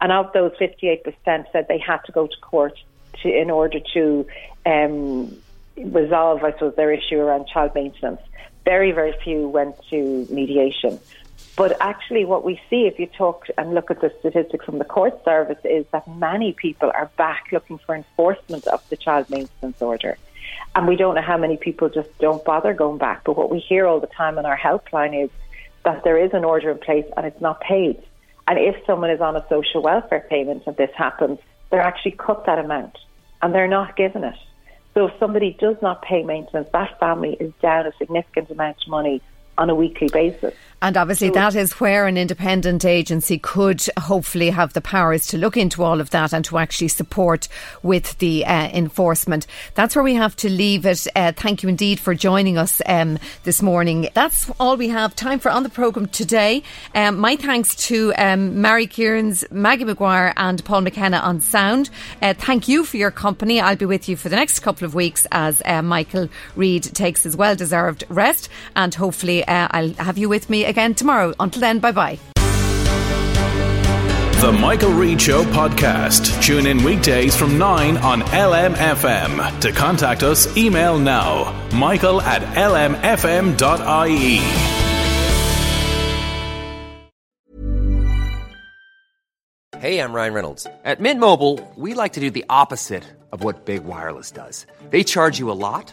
And of those, 58% said they had to go to court to, in order to um, resolve, I suppose, their issue around child maintenance. Very, very few went to mediation. But actually, what we see if you talk and look at the statistics from the court service is that many people are back looking for enforcement of the child maintenance order. And we don't know how many people just don't bother going back. But what we hear all the time on our helpline is that there is an order in place and it's not paid. And if someone is on a social welfare payment and this happens, they're actually cut that amount and they're not given it. So if somebody does not pay maintenance, that family is down a significant amount of money on a weekly basis. And obviously, so, that is where an independent agency could hopefully have the powers to look into all of that and to actually support with the uh, enforcement. That's where we have to leave it. Uh, thank you indeed for joining us um, this morning. That's all we have time for on the programme today. Um, my thanks to um, Mary Kierans, Maggie McGuire, and Paul McKenna on sound. Uh, thank you for your company. I'll be with you for the next couple of weeks as uh, Michael Reade takes his well deserved rest, and hopefully, uh, I'll have you with me again tomorrow. Until then, bye bye. The Michael Reade Show podcast. Tune in weekdays from 9 on LMFM. To contact us, email now michael at lmfm.ie. Hey, I'm Ryan Reynolds. At Mint Mobile, we like to do the opposite of what Big Wireless does. They charge you a lot,